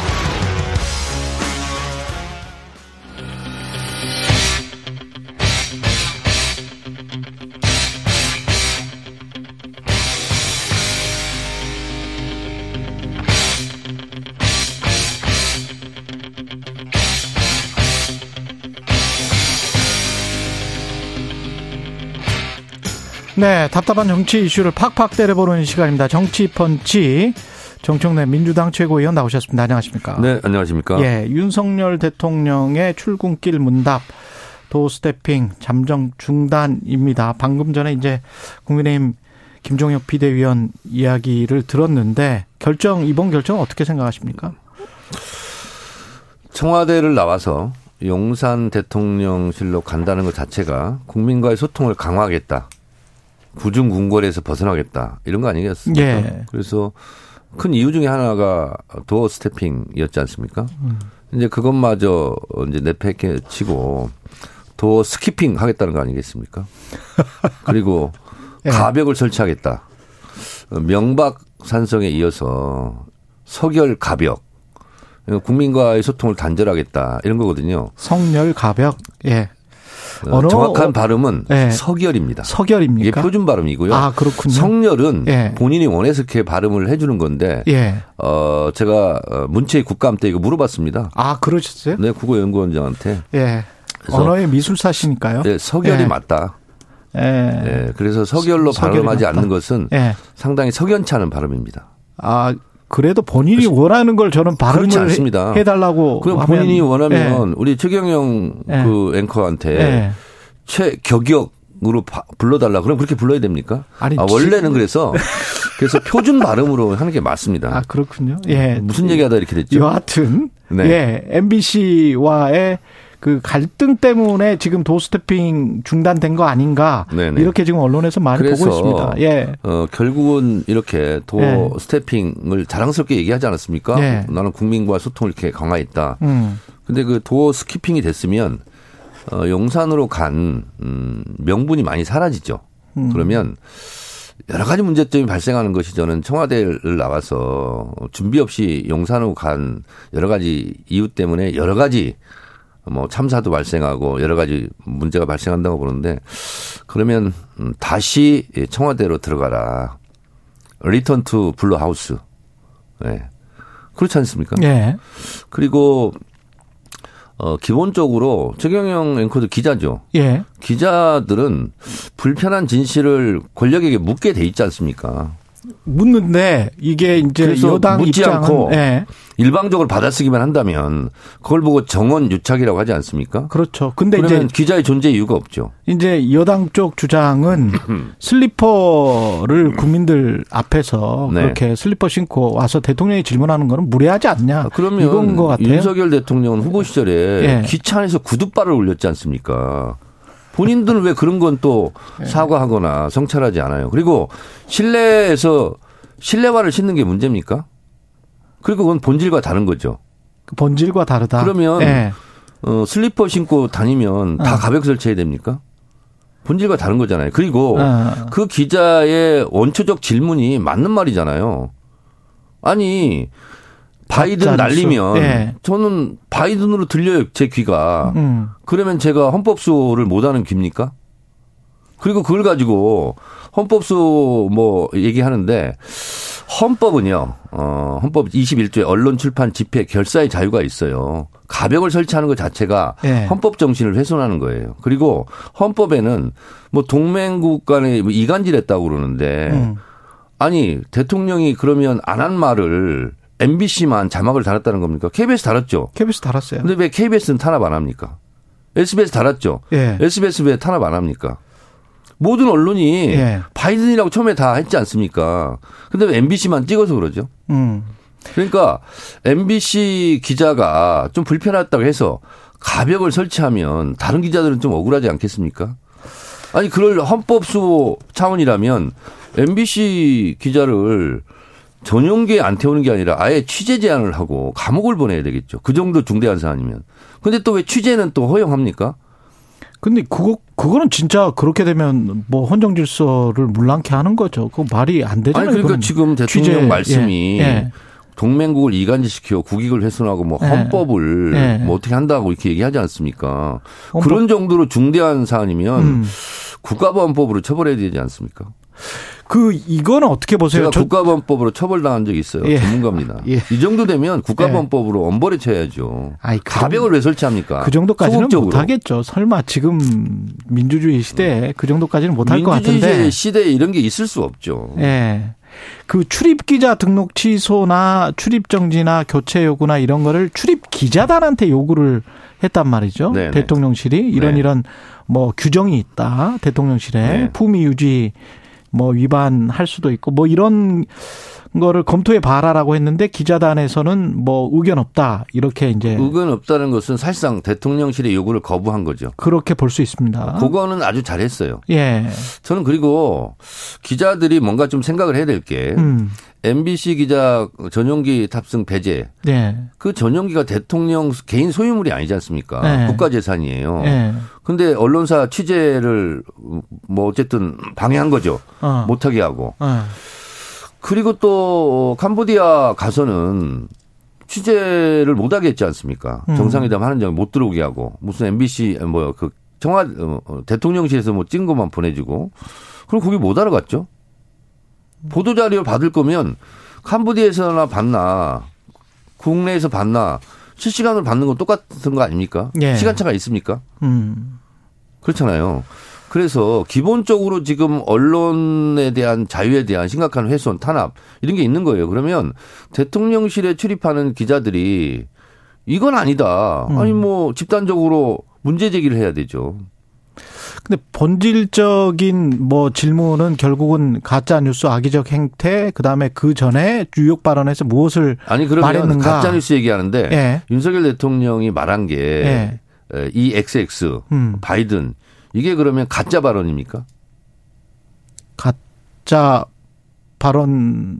네, 답답한 정치 이슈를 팍팍 때려보는 시간입니다. 정치 펀치. 정청래 민주당 최고위원 나오셨습니다. 안녕하십니까? 네, 안녕하십니까? 예, 윤석열 대통령의 출근길 문답 도스태핑 잠정 중단입니다. 방금 전에 이제 국민의힘 김종혁 비대위원 이야기를 들었는데 결정 이번 결정 어떻게 생각하십니까? 청와대를 나와서 용산 대통령실로 간다는 것 자체가 국민과의 소통을 강화하겠다. 구중궁궐에서 벗어나겠다. 이런 거 아니겠습니까? 예. 그래서 큰 이유 중에 하나가 도어 스태핑이었지 않습니까? 음. 이제 그것마저 이제 내팽개 치고 도어 스키핑 하겠다는 거 아니겠습니까? [laughs] 그리고 예. 가벽을 설치하겠다. 명박 산성에 이어서 서결 가벽. 국민과의 소통을 단절하겠다. 이런 거거든요. 성렬 가벽. 예. 어, 정확한 발음은 네. 서결입니다. 서결입니까? 이게 표준 발음이고요. 아, 그렇군요. 성렬은 네. 본인이 원해서 이렇게 발음을 해주는 건데, 예. 어, 제가 어, 문체의 국감 때 이거 물어봤습니다. 아, 그러셨어요? 네, 국어연구원장한테. 예. 언어의 미술사시니까요. 네, 서결이 예. 맞다. 예. 네, 그래서 서결로 발음하지 맞다. 않는 것은 예. 상당히 석연치 않은 발음입니다. 아, 그래도 본인이. 원하는 걸 저는 발음을 않습니다. 해달라고. 그럼 본인이 원하면 네. 우리 최경영 네. 그 앵커한테 네. 최격역으로 불러달라. 그럼 그렇게 불러야 됩니까? 아니, 아, 원래는 그래서 [laughs] 그래서 표준 발음으로 하는 게 맞습니다. 아 그렇군요. 예. 무슨 얘기하다 이렇게 됐죠? 여하튼 네. 예 MBC와의 그 갈등 때문에 지금 도스태핑 중단된 거 아닌가 네네. 이렇게 지금 언론에서 많이 보고 있습니다. 예. 어, 결국은 이렇게 도스태핑을 예. 자랑스럽게 얘기하지 않았습니까? 예. 나는 국민과 소통을 이렇게 강화했다. 음. 근데 그 doorstepping이 됐으면 어, 용산으로 간 음, 명분이 많이 사라지죠. 음. 그러면 여러 가지 문제점이 발생하는 것이 저는 청와대를 나가서 준비 없이 용산으로 간 여러 가지 이유 때문에 여러 가지 뭐 참사도 발생하고 여러 가지 문제가 발생한다고 보는데 그러면 음, 다시 청와대로 들어가라. return to Blue House. 네. 그렇지 않습니까? 네. 그리고 어 기본적으로 최경영 앵커도 기자죠. 예. 기자들은 불편한 진실을 권력에게 묻게 돼 있지 않습니까? 묻는데 이게 이제 여당 묻지 입장은 않고 예. 일방적으로 받아쓰기만 한다면 그걸 보고 정원 유착이라고 하지 않습니까? 그렇죠. 근데 이제 기자의 존재 이유가 없죠. 이제 여당 쪽 주장은 [laughs] 슬리퍼를 국민들 앞에서 네. 그렇게 슬리퍼 신고 와서 대통령이 질문하는 거는 무례하지 않냐. 아, 그러면 이건 것 같아요. 윤석열 대통령은 후보 시절에 예. 기차 안에서 구두발을 올렸지 않습니까? 본인들은 왜 그런 건또 예. 사과하거나 성찰하지 않아요. 그리고 실내에서 실내화를 신는 게 문제입니까? 그리고 그건 본질과 다른 거죠. 그 본질과 다르다. 그러면 예. 어, 슬리퍼 신고 다니면 다 어. 가볍게 설치해야 됩니까? 본질과 다른 거잖아요. 그리고 어. 그 기자의 원초적 질문이 맞는 말이잖아요. 아니 바이든 날리면. 예. 저는 바이든으로 들려요 제 귀가. 음. 그러면 제가 헌법수를 못하는 귀입니까? 그리고 그걸 가지고 헌법수 뭐 얘기하는데 헌법은요. 어, 헌법 21조에 언론 출판 집회 결사의 자유가 있어요. 가벽을 설치하는 것 자체가 예. 헌법 정신을 훼손하는 거예요. 그리고 헌법에는 뭐 동맹국 간에 뭐 이간질했다고 그러는데 음. 아니 대통령이 그러면 안 한 말을 MBC만 자막을 달았다는 겁니까? KBS 달았죠. KBS 달았어요. 근데 왜 KBS는 탄압 안 합니까? SBS 달았죠. 예. SBS 왜 탄압 안 합니까? 모든 언론이 예. 바이든이라고 처음에 다 했지 않습니까? 근데 왜 MBC만 찍어서 그러죠? 음. 그러니까 MBC 기자가 좀 불편했다고 해서 가벽을 설치하면 다른 기자들은 좀 억울하지 않겠습니까? 아니 그럴 헌법수 차원이라면 MBC 기자를 전용기에 안 태우는 게 아니라 아예 취재 제한을 하고 감옥을 보내야 되겠죠. 그 정도 중대한 사안이면. 근데 또 왜 취재는 또 허용합니까? 근데 그거 그거는 진짜 그렇게 되면 뭐 헌정 질서를 물랑케 하는 거죠. 그거 말이 안 되잖아요. 아니 그러니까. 지금 대통령 취재, 말씀이 예, 예. 동맹국을 이간질시켜 국익을 훼손하고 뭐 예. 헌법을 예. 뭐 어떻게 한다고 이렇게 얘기하지 않습니까? 헌법- 그런 정도로 중대한 사안이면 음. 국가보안법으로 처벌해야 되지 않습니까? 그 이거는 어떻게 보세요? 제가 저- 국가보안법으로 처벌당한 적이 있어요. 예. 전문가입니다. 예. 이 정도 되면 국가보안법으로 엄벌에 쳐야죠. 아이, 그 가벽을 왜 설치합니까? 그 정도까지는. 못 하겠죠. 설마 지금 민주주의 시대에 그 정도까지는 못 할것 민주주의 같은데. 시대에 이런 게 있을 수 없죠. 예. 그 출입 기자 등록 취소나 출입 정지나 교체 요구나 이런 거를 출입 기자단한테 요구를 했단 말이죠. 네네. 대통령실이 이런 네. 이런 뭐 규정이 있다. 대통령실에 네. 품위 유지 뭐 위반할 수도 있고 뭐 이런 거를 검토해 봐라라고 했는데 기자단에서는 뭐 의견 없다. 이렇게 이제 의견 없다는 것은 사실상 대통령실의 요구를 거부한 거죠. 그렇게 볼 수 있습니다. 그거는 아주 잘했어요. 예. 저는 그리고 기자들이 뭔가 좀 생각을 해야 될게 음. MBC 기자 전용기 탑승 배제 네. 그 전용기가 대통령 개인 소유물이 아니지 않습니까? 네. 국가 재산이에요. 예. 근데 언론사 취재를 뭐 어쨌든 방해한 거죠. 어. 못하게 하고. 어. 그리고 또 캄보디아 가서는 취재를 못하게 했지 않습니까? 음. 정상회담 하는 장에 못 들어오게 하고 무슨 MBC 뭐그 청와 어, 어, 대통령실에서 뭐 찍은 것만 보내주고 그럼 거기 못 알아갔죠. 보도 자료를 받을 거면 캄보디아에서나 받나 국내에서 받나 실시간으로 받는 건 똑같은 거 아닙니까? 예. 시간차가 있습니까? 음. 그렇잖아요. 그래서 기본적으로 지금 언론에 대한 자유에 대한 심각한 훼손, 탄압 이런 게 있는 거예요. 그러면 대통령실에 출입하는 기자들이 이건 아니다. 음. 아니 뭐 집단적으로 문제 제기를 해야 되죠. 근데 본질적인 뭐 질문은 결국은 가짜 뉴스 악의적 행태 그다음에 그 전에 유욕 발언에서 무엇을 아니 그러면 말했는가? 가짜 뉴스 얘기하는데 예. 윤석열 대통령이 말한 게 예. XX 음. 바이든 이게 그러면 가짜 발언입니까? 가짜 발언이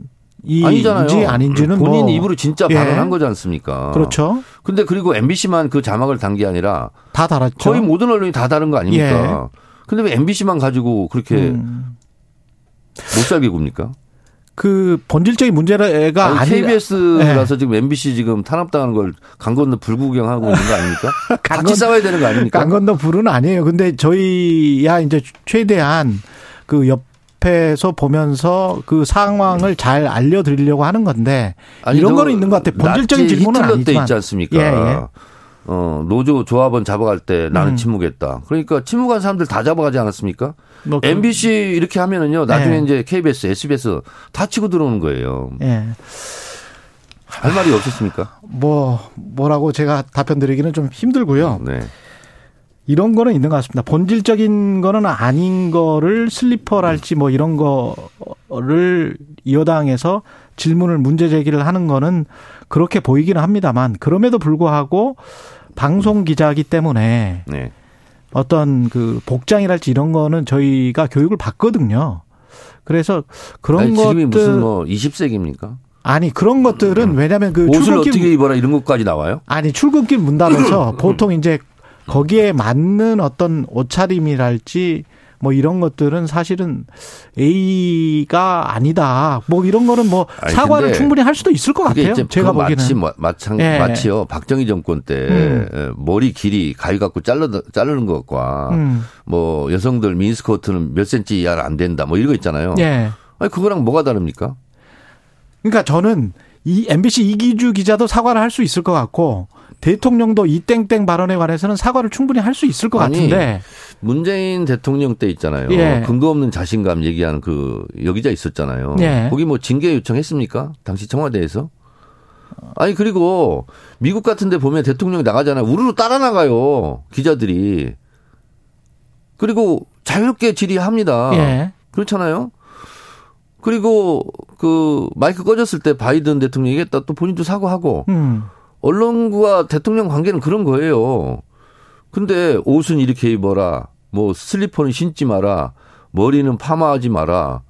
아니잖아요. 아닌지는 본인 뭐 입으로 진짜 예. 발언한 거지 않습니까? 그렇죠. 근데 그리고 MBC만 그 자막을 단 게 아니라 다 달았죠. 거의 모든 언론이 다 다른 거 아닙니까? 근데 왜 MBC만 가지고 그렇게 음. 못 살게 굽니까? 그 본질적인 문제가 아니 KBS라서 네. 지금 MBC 지금 탄압당하는 걸강 건너 불구경하고 있는 거 아닙니까? [laughs] 같이 싸워야 되는 거 아닙니까? 강 건너 불은 아니에요. 근데 저희야 이제 최대한 그 옆 에서 보면서 그 상황을 잘 알려드리려고 하는 건데 아니, 이런 거는 있는 것 같아요. 본질적인 질문은 아니지만. 때 있지 않습니까? 예, 예. 어, 노조 조합원 잡아갈 때 나는 음. 침묵했다. 그러니까 침묵한 사람들 다 잡아가지 않았습니까? 뭐 그, MBC 이렇게 하면은요. 나중에 예. 이제 KBS, SBS 다 치고 들어오는 거예요. 예. 할 말이 없었습니까? 뭐 뭐라고 제가 답변 드리기는 좀 힘들고요. 네. 이런 거는 있는 것 같습니다. 본질적인 거는 아닌 거를 슬리퍼랄지 뭐 이런 거를 여당에서 질문을 문제 제기를 하는 거는 그렇게 보이기는 합니다만 그럼에도 불구하고 방송 기자이기 때문에 네. 어떤 그 복장이랄지 이런 거는 저희가 교육을 받거든요. 그래서 그런 아니, 것들 무슨 뭐 20세기입니까? 아니 그런 것들은 음. 왜냐하면 그 옷을 출근길 어떻게 입어라 이런 것까지 나와요? 아니 출근길 문답에서 [clears throat] 보통 이제 거기에 맞는 어떤 옷차림이랄지 뭐 이런 것들은 사실은 A가 아니다. 뭐 이런 거는 뭐 아니, 사과를 충분히 할 수도 있을 것 같아요. 제가 보기에는 마치 마찬 예. 마치요. 박정희 정권 때 음. 예, 머리 길이 가위 갖고 잘라 자르는 것과 음. 뭐 여성들 미니스커트는 몇 센치 이하 안 된다. 뭐 이런 거 있잖아요. 예. 아니 그거랑 뭐가 다릅니까? 그러니까 저는 이 MBC 이기주 기자도 사과를 할 수 있을 것 같고 대통령도 이 땡땡 발언에 관해서는 사과를 충분히 할 수 있을 것 아니, 같은데 문재인 대통령 때 있잖아요. 예. 근거 없는 자신감 얘기하는 그 여기자 있었잖아요. 예. 거기 뭐 징계 요청했습니까? 당시 청와대에서? 아니 그리고 미국 같은 데 보면 대통령이 나가잖아요. 우르르 따라 나가요. 기자들이. 그리고 자유롭게 질의합니다. 예. 그렇잖아요. 그리고 그 마이크 꺼졌을 때 바이든 대통령 얘기했다 또 본인도 사과하고 음. 언론과 대통령 관계는 그런 거예요. 근데 옷은 이렇게 입어라. 뭐 슬리퍼는 신지 마라. 머리는 파마하지 마라.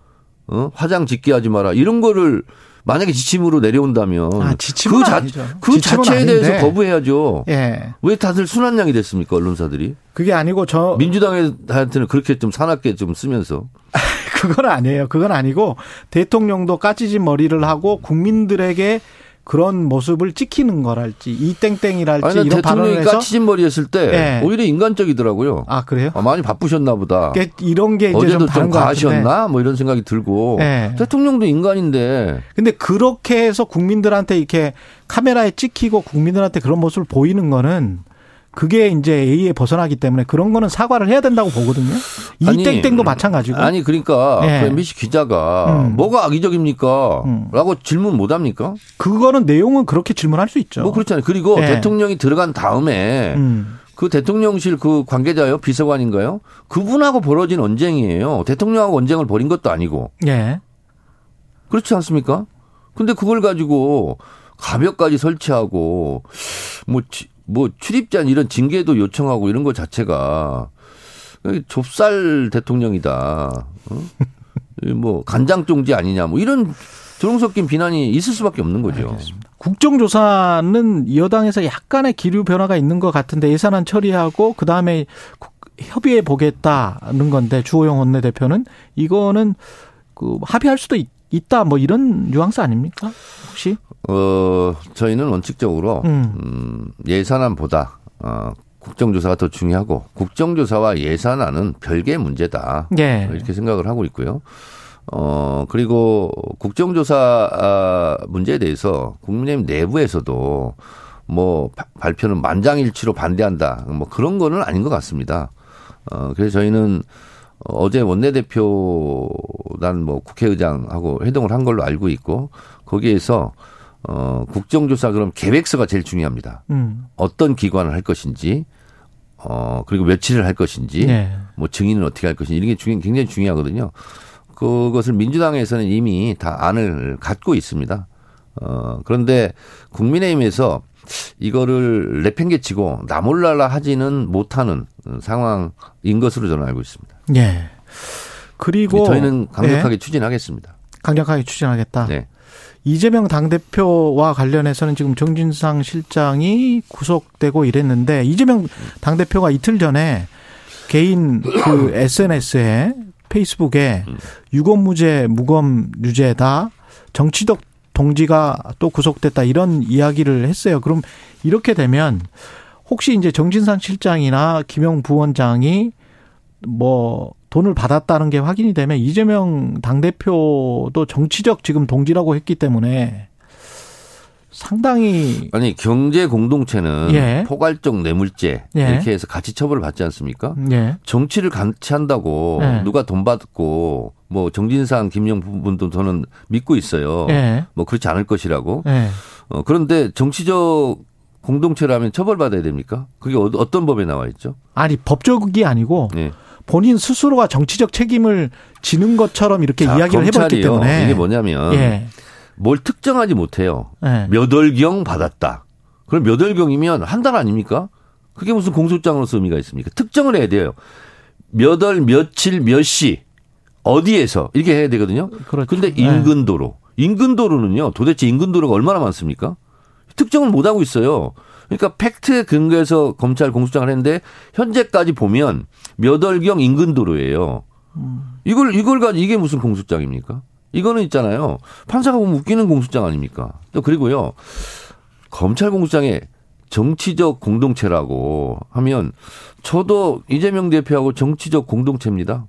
어? 화장 짙게 하지 마라. 이런 거를 만약에 지침으로 내려온다면 아, 그, 자, 그 자체에 아닌데. 대해서 거부해야죠. 예. 왜 다들 순한 양이 됐습니까 언론사들이? 그게 아니고 저 민주당한테는 그렇게 좀 사납게 좀 쓰면서 [laughs] 그건 아니에요. 그건 아니고 대통령도 까치진 머리를 하고 국민들에게 그런 모습을 찍히는 거랄지 이 땡땡이랄지 아니, 이런 대통령이 까치진 머리였을 때 네. 오히려 인간적이더라고요. 아 그래요? 아, 많이 바쁘셨나 보다. 이런 게 이제 어제도 좀, 좀 가셨나 뭐 이런 생각이 들고 네. 대통령도 인간인데. 근데 그렇게 해서 국민들한테 이렇게 카메라에 찍히고 국민들한테 그런 모습을 보이는 거는 그게 이제 A에 벗어나기 때문에 그런 거는 사과를 해야 된다고 보거든요. 이 땡땡도 마찬가지고. 아니 그러니까 네. 그 MBC 기자가 음. 뭐가 악의적입니까? 음. 라고 질문 못 합니까? 그거는 내용은 그렇게 질문할 수 있죠. 뭐 그렇잖아요. 그리고 네. 대통령이 들어간 다음에 음. 그 대통령실 그 관계자요 비서관인가요? 그분하고 벌어진 언쟁이에요. 대통령하고 언쟁을 벌인 것도 아니고. 네. 그렇지 않습니까? 근데 그걸 가지고 가벽까지 설치하고 뭐 뭐 출입잔 이런 징계도 요청하고 이런 것 자체가 좁쌀 대통령이다. 어? [laughs] 뭐 간장 종지 아니냐 뭐 이런 조롱 섞인 비난이 있을 수밖에 없는 거죠. 알겠습니다. 국정조사는 여당에서 약간의 기류 변화가 있는 것 같은데 예산안 처리하고 그 다음에 협의해 보겠다는 건데 주호영 원내대표는 이거는 그 합의할 수도 있, 있다 뭐 이런 뉘앙스 아닙니까 혹시? 어 저희는 원칙적으로 음. 음, 예산안보다 어, 국정조사가 더 중요하고 국정조사와 예산안은 별개의 문제다 예. 이렇게 생각을 하고 있고요. 어 그리고 국정조사 아, 문제에 대해서 국민의힘 내부에서도 뭐 발표는 만장일치로 반대한다 뭐 그런 거는 아닌 것 같습니다. 어 그래서 저희는 어제 원내대표단 뭐 국회의장하고 회동을 한 걸로 알고 있고 거기에서 어 국정조사 그럼 계획서가 제일 중요합니다. 음. 어떤 기관을 할 것인지 어 그리고 며칠을 할 것인지 네. 뭐 증인은 어떻게 할 것인지 이런 게 중요, 굉장히 중요하거든요. 그것을 민주당에서는 이미 다 안을 갖고 있습니다. 어 그런데 국민의힘에서 이거를 내팽개치고 나몰라라 하지는 못하는 상황인 것으로 저는 알고 있습니다. 예. 그리고 저희는 강력하게 예. 추진하겠습니다. 강력하게 추진하겠다. 네. 이재명 당대표와 관련해서는 지금 정진상 실장이 구속되고 이랬는데 이재명 당대표가 이틀 전에 개인 그 [coughs] SNS에 페이스북에 음. 유검무죄, 무검유죄다. 정치적 동지가 또 구속됐다 이런 이야기를 했어요. 그럼 이렇게 되면 혹시 이제 정진상 실장이나 김영 부원장이 뭐 돈을 받았다는 게 확인이 되면 이재명 당대표도 정치적 지금 동지라고 했기 때문에 상당히 아니 경제 공동체는 예. 포괄적 뇌물죄 예. 이렇게 해서 같이 처벌을 받지 않습니까? 예. 정치를 같이 한다고 예. 누가 돈 받고 뭐 정진상 김영 부분도 저는 믿고 있어요. 예. 뭐 그렇지 않을 것이라고. 예. 어, 그런데 정치적 공동체라면 처벌받아야 됩니까? 그게 어떤 법에 나와 있죠? 아니 법적이 아니고 본인 스스로가 정치적 책임을 지는 것처럼 이렇게 자, 이야기를 해봤기 때문에 이게 뭐냐면. 뭘 특정하지 못해요. 네. 몇 월경 받았다. 그럼 몇 월경이면 한 달 아닙니까? 그게 무슨 공소장으로서 의미가 있습니까? 특정을 해야 돼요. 몇 월, 며칠, 몇 시, 어디에서 이렇게 해야 되거든요. 그렇죠. 근데 네. 인근도로. 인근도로는요, 도대체 인근도로가 얼마나 많습니까? 특정을 못 하고 있어요. 그러니까 팩트에 근거해서 검찰 공소장을 했는데 현재까지 보면 몇 월경 인근 도로예요. 음. 이걸 이걸 가지고 이게 무슨 공소장입니까? 이거는 있잖아요. 판사가 보면 웃기는 공소장 아닙니까? 또 그리고요. 검찰 공소장에 정치적 공동체라고 하면 저도 이재명 대표하고 정치적 공동체입니다.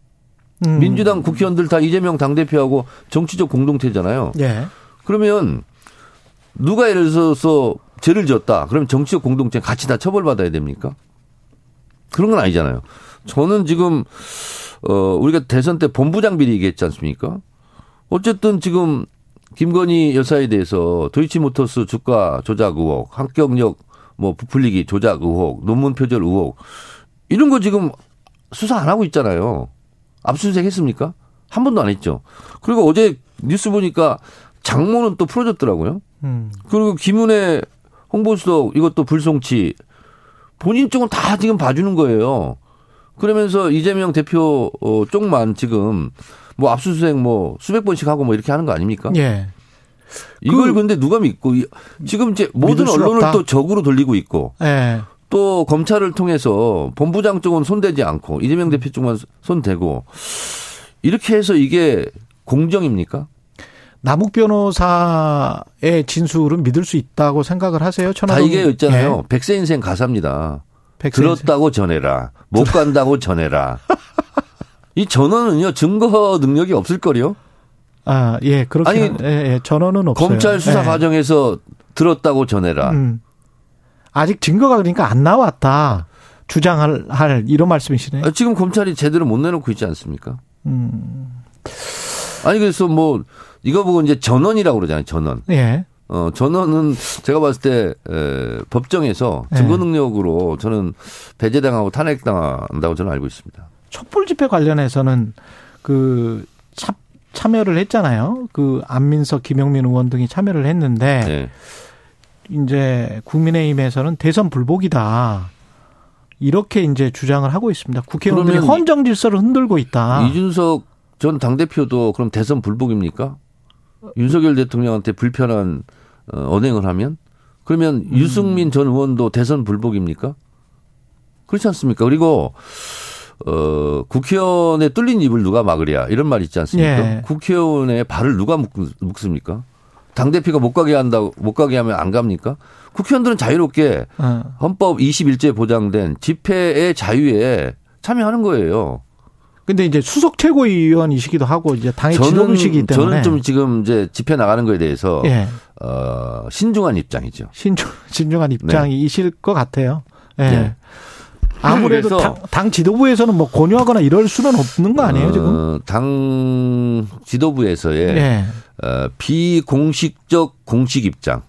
음. 민주당 국회의원들 다 이재명 당대표하고 정치적 공동체잖아요. 예. 그러면 누가 예를 들어서 죄를 졌다. 그러면 정치적 공동체 같이 다 처벌받아야 됩니까? 그런 건 아니잖아요. 저는 지금 어 우리가 대선 때 본부장 비리 얘기했지 않습니까? 어쨌든 지금 김건희 여사에 대해서 도이치모터스 주가 조작 의혹, 합격력 뭐 부풀리기 조작 의혹, 논문 표절 의혹 이런 거 지금 수사 안 하고 있잖아요. 압수수색 했습니까? 한 번도 안 했죠. 그리고 어제 뉴스 보니까 장모는 또 풀어졌더라고요. 음. 그리고 김은혜 홍보수석 이것도 불송치 본인 쪽은 다 지금 봐주는 거예요. 그러면서 이재명 대표 어, 쪽만 지금 뭐 압수수색 뭐 수백 번씩 하고 뭐 이렇게 하는 거 아닙니까? 예. 이걸 그, 근데 누가 믿고 지금 이제 모든 언론을 없다. 또 적으로 돌리고 있고 예. 또 검찰을 통해서 본부장 쪽은 손대지 않고 이재명 대표 쪽만 손대고 이렇게 해서 이게 공정입니까? 남욱 변호사의 진술은 믿을 수 있다고 생각을 하세요? 다 이게 있잖아요. 예. 백세 인생 가사입니다. 백세 들었다고 인생. 전해라. 못 간다고 전해라. 이 전원은요 증거 능력이 없을 거요. 아, 예, 그렇게 아니, 예, 예, 전원은 없어요. 검찰 수사 예. 과정에서 들었다고 전해라. 음. 아직 증거가 그러니까 안 나왔다. 주장할 할 이런 말씀이시네. 아, 지금 검찰이 제대로 못 내놓고 있지 않습니까? 음. 아니 그래서 뭐 이거 보고 이제 전원이라고 그러잖아요. 전원. 예. 어, 전원은 제가 봤을 때 에, 법정에서 증거 예. 능력으로 저는 배제당하고 탄핵당한다고 저는 알고 있습니다. 촛불 집회 관련해서는 그 참, 참여를 했잖아요. 그 안민석, 김영민 의원 등이 참여를 했는데 네. 이제 국민의힘에서는 대선 불복이다. 이렇게 이제 주장을 하고 있습니다. 국회의원들이 헌정 질서를 흔들고 있다. 이준석 전 당대표도 그럼 대선 불복입니까? 윤석열 대통령한테 불편한 어, 언행을 하면? 그러면 음. 유승민 전 의원도 대선 불복입니까? 그렇지 않습니까? 그리고 어, 국회의원의 뚫린 입을 누가 막으랴 이런 말 있지 않습니까? 예. 국회의원의 발을 누가 묶, 습니까 당대표가 못 가게 한다고, 못 가게 하면 안 갑니까? 국회의원들은 자유롭게 어. 헌법 21조에 보장된 집회의 자유에 참여하는 거예요. 근데 이제 수석 최고위원이시기도 하고 이제 당의 지도부시기 때문에 저는 좀 지금 이제 집회 나가는 거에 대해서 예. 어, 신중한 입장이죠. 신중 [laughs] 신중한 입장이실 네. 것 같아요. 예. 네. 아무래도 당, 당, 지도부에서는 뭐 권유하거나 이럴 수는 없는 거 아니에요 지금? 어, 당 지도부에서의 네. 어, 비공식적 공식 입장.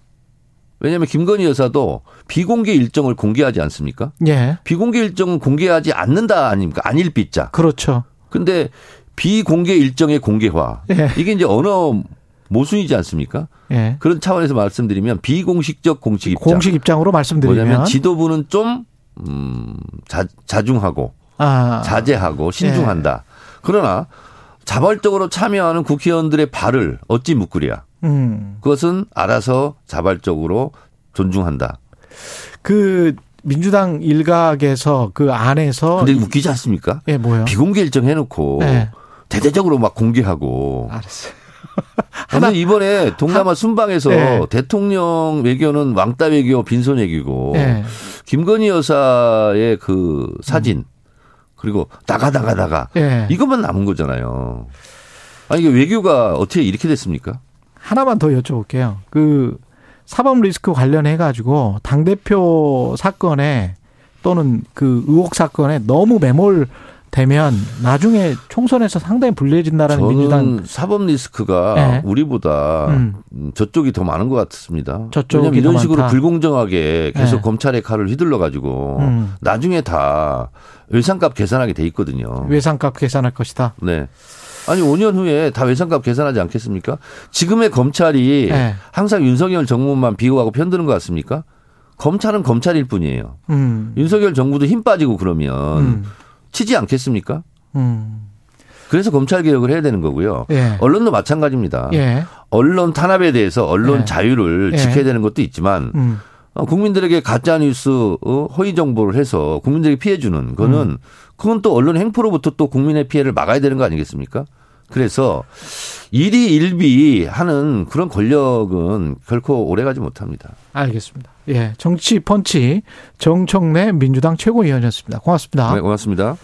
왜냐하면 김건희 여사도 비공개 일정을 공개하지 않습니까? 예. 비공개 일정은 공개하지 않는다 아닙니까? 아닐 삐자. 그렇죠. 근데 비공개 일정의 공개화. 예. 이게 이제 언어 모순이지 않습니까? 예. 그런 차원에서 말씀드리면 비공식적 공식 입장. 공식 입장으로 말씀드리면 뭐냐면 지도부는 좀 음, 자, 자중하고 아. 자제하고 신중한다. 예. 그러나 자발적으로 참여하는 국회의원들의 발을 어찌 묶으랴. 음. 그것은 알아서 자발적으로 존중한다. 그 민주당 일각에서 그 안에서 근데 웃기지 않습니까? 예, 뭐요? 비공개 일정 해놓고 네. 대대적으로 막 공개하고. 알았어요. [laughs] 하나 이번에 동남아 순방에서 네. 대통령 외교는 왕따 외교 빈손 외교고 네. 김건희 여사의 그 사진 음. 그리고 나가 나가 나가 네. 이것만 남은 거잖아요. 아니 이게 외교가 어떻게 이렇게 됐습니까? 하나만 더 여쭤볼게요. 그 사법 리스크 관련해 가지고 당 대표 사건에 또는 그 의혹 사건에 너무 매몰 되면 나중에 총선에서 상당히 불리해진다라는 저는 민주당 사법 리스크가 네. 우리보다 음. 저쪽이 더 많은 것 같습니다. 저쪽이 이런 식으로 많다. 불공정하게 계속 네. 검찰의 칼을 휘둘러 가지고 음. 나중에 다 외상값 계산하게 돼 있거든요. 외상값 계산할 것이다. 네. 아니 5년 후에 다 외상값 계산하지 않겠습니까? 지금의 검찰이 네. 항상 윤석열 정부만 비호하고 편드는 것 같습니까? 검찰은 검찰일 뿐이에요. 음. 윤석열 정부도 힘 빠지고 그러면 음. 치지 않겠습니까? 음. 그래서 검찰 개혁을 해야 되는 거고요. 예. 언론도 마찬가지입니다. 예. 언론 탄압에 대해서 언론 예. 자유를 예. 지켜야 되는 것도 있지만 음. 어, 국민들에게 가짜 뉴스 어, 허위 정보를 해서 국민들에게 피해 주는 거는 음. 그건 또 언론 행포로부터 또 국민의 피해를 막아야 되는 거 아니겠습니까? 그래서 일이 일비 하는 그런 권력은 결코 오래가지 못합니다. 알겠습니다. 예, 정치 펀치 정청래 민주당 최고위원이었습니다. 고맙습니다. 네, 고맙습니다.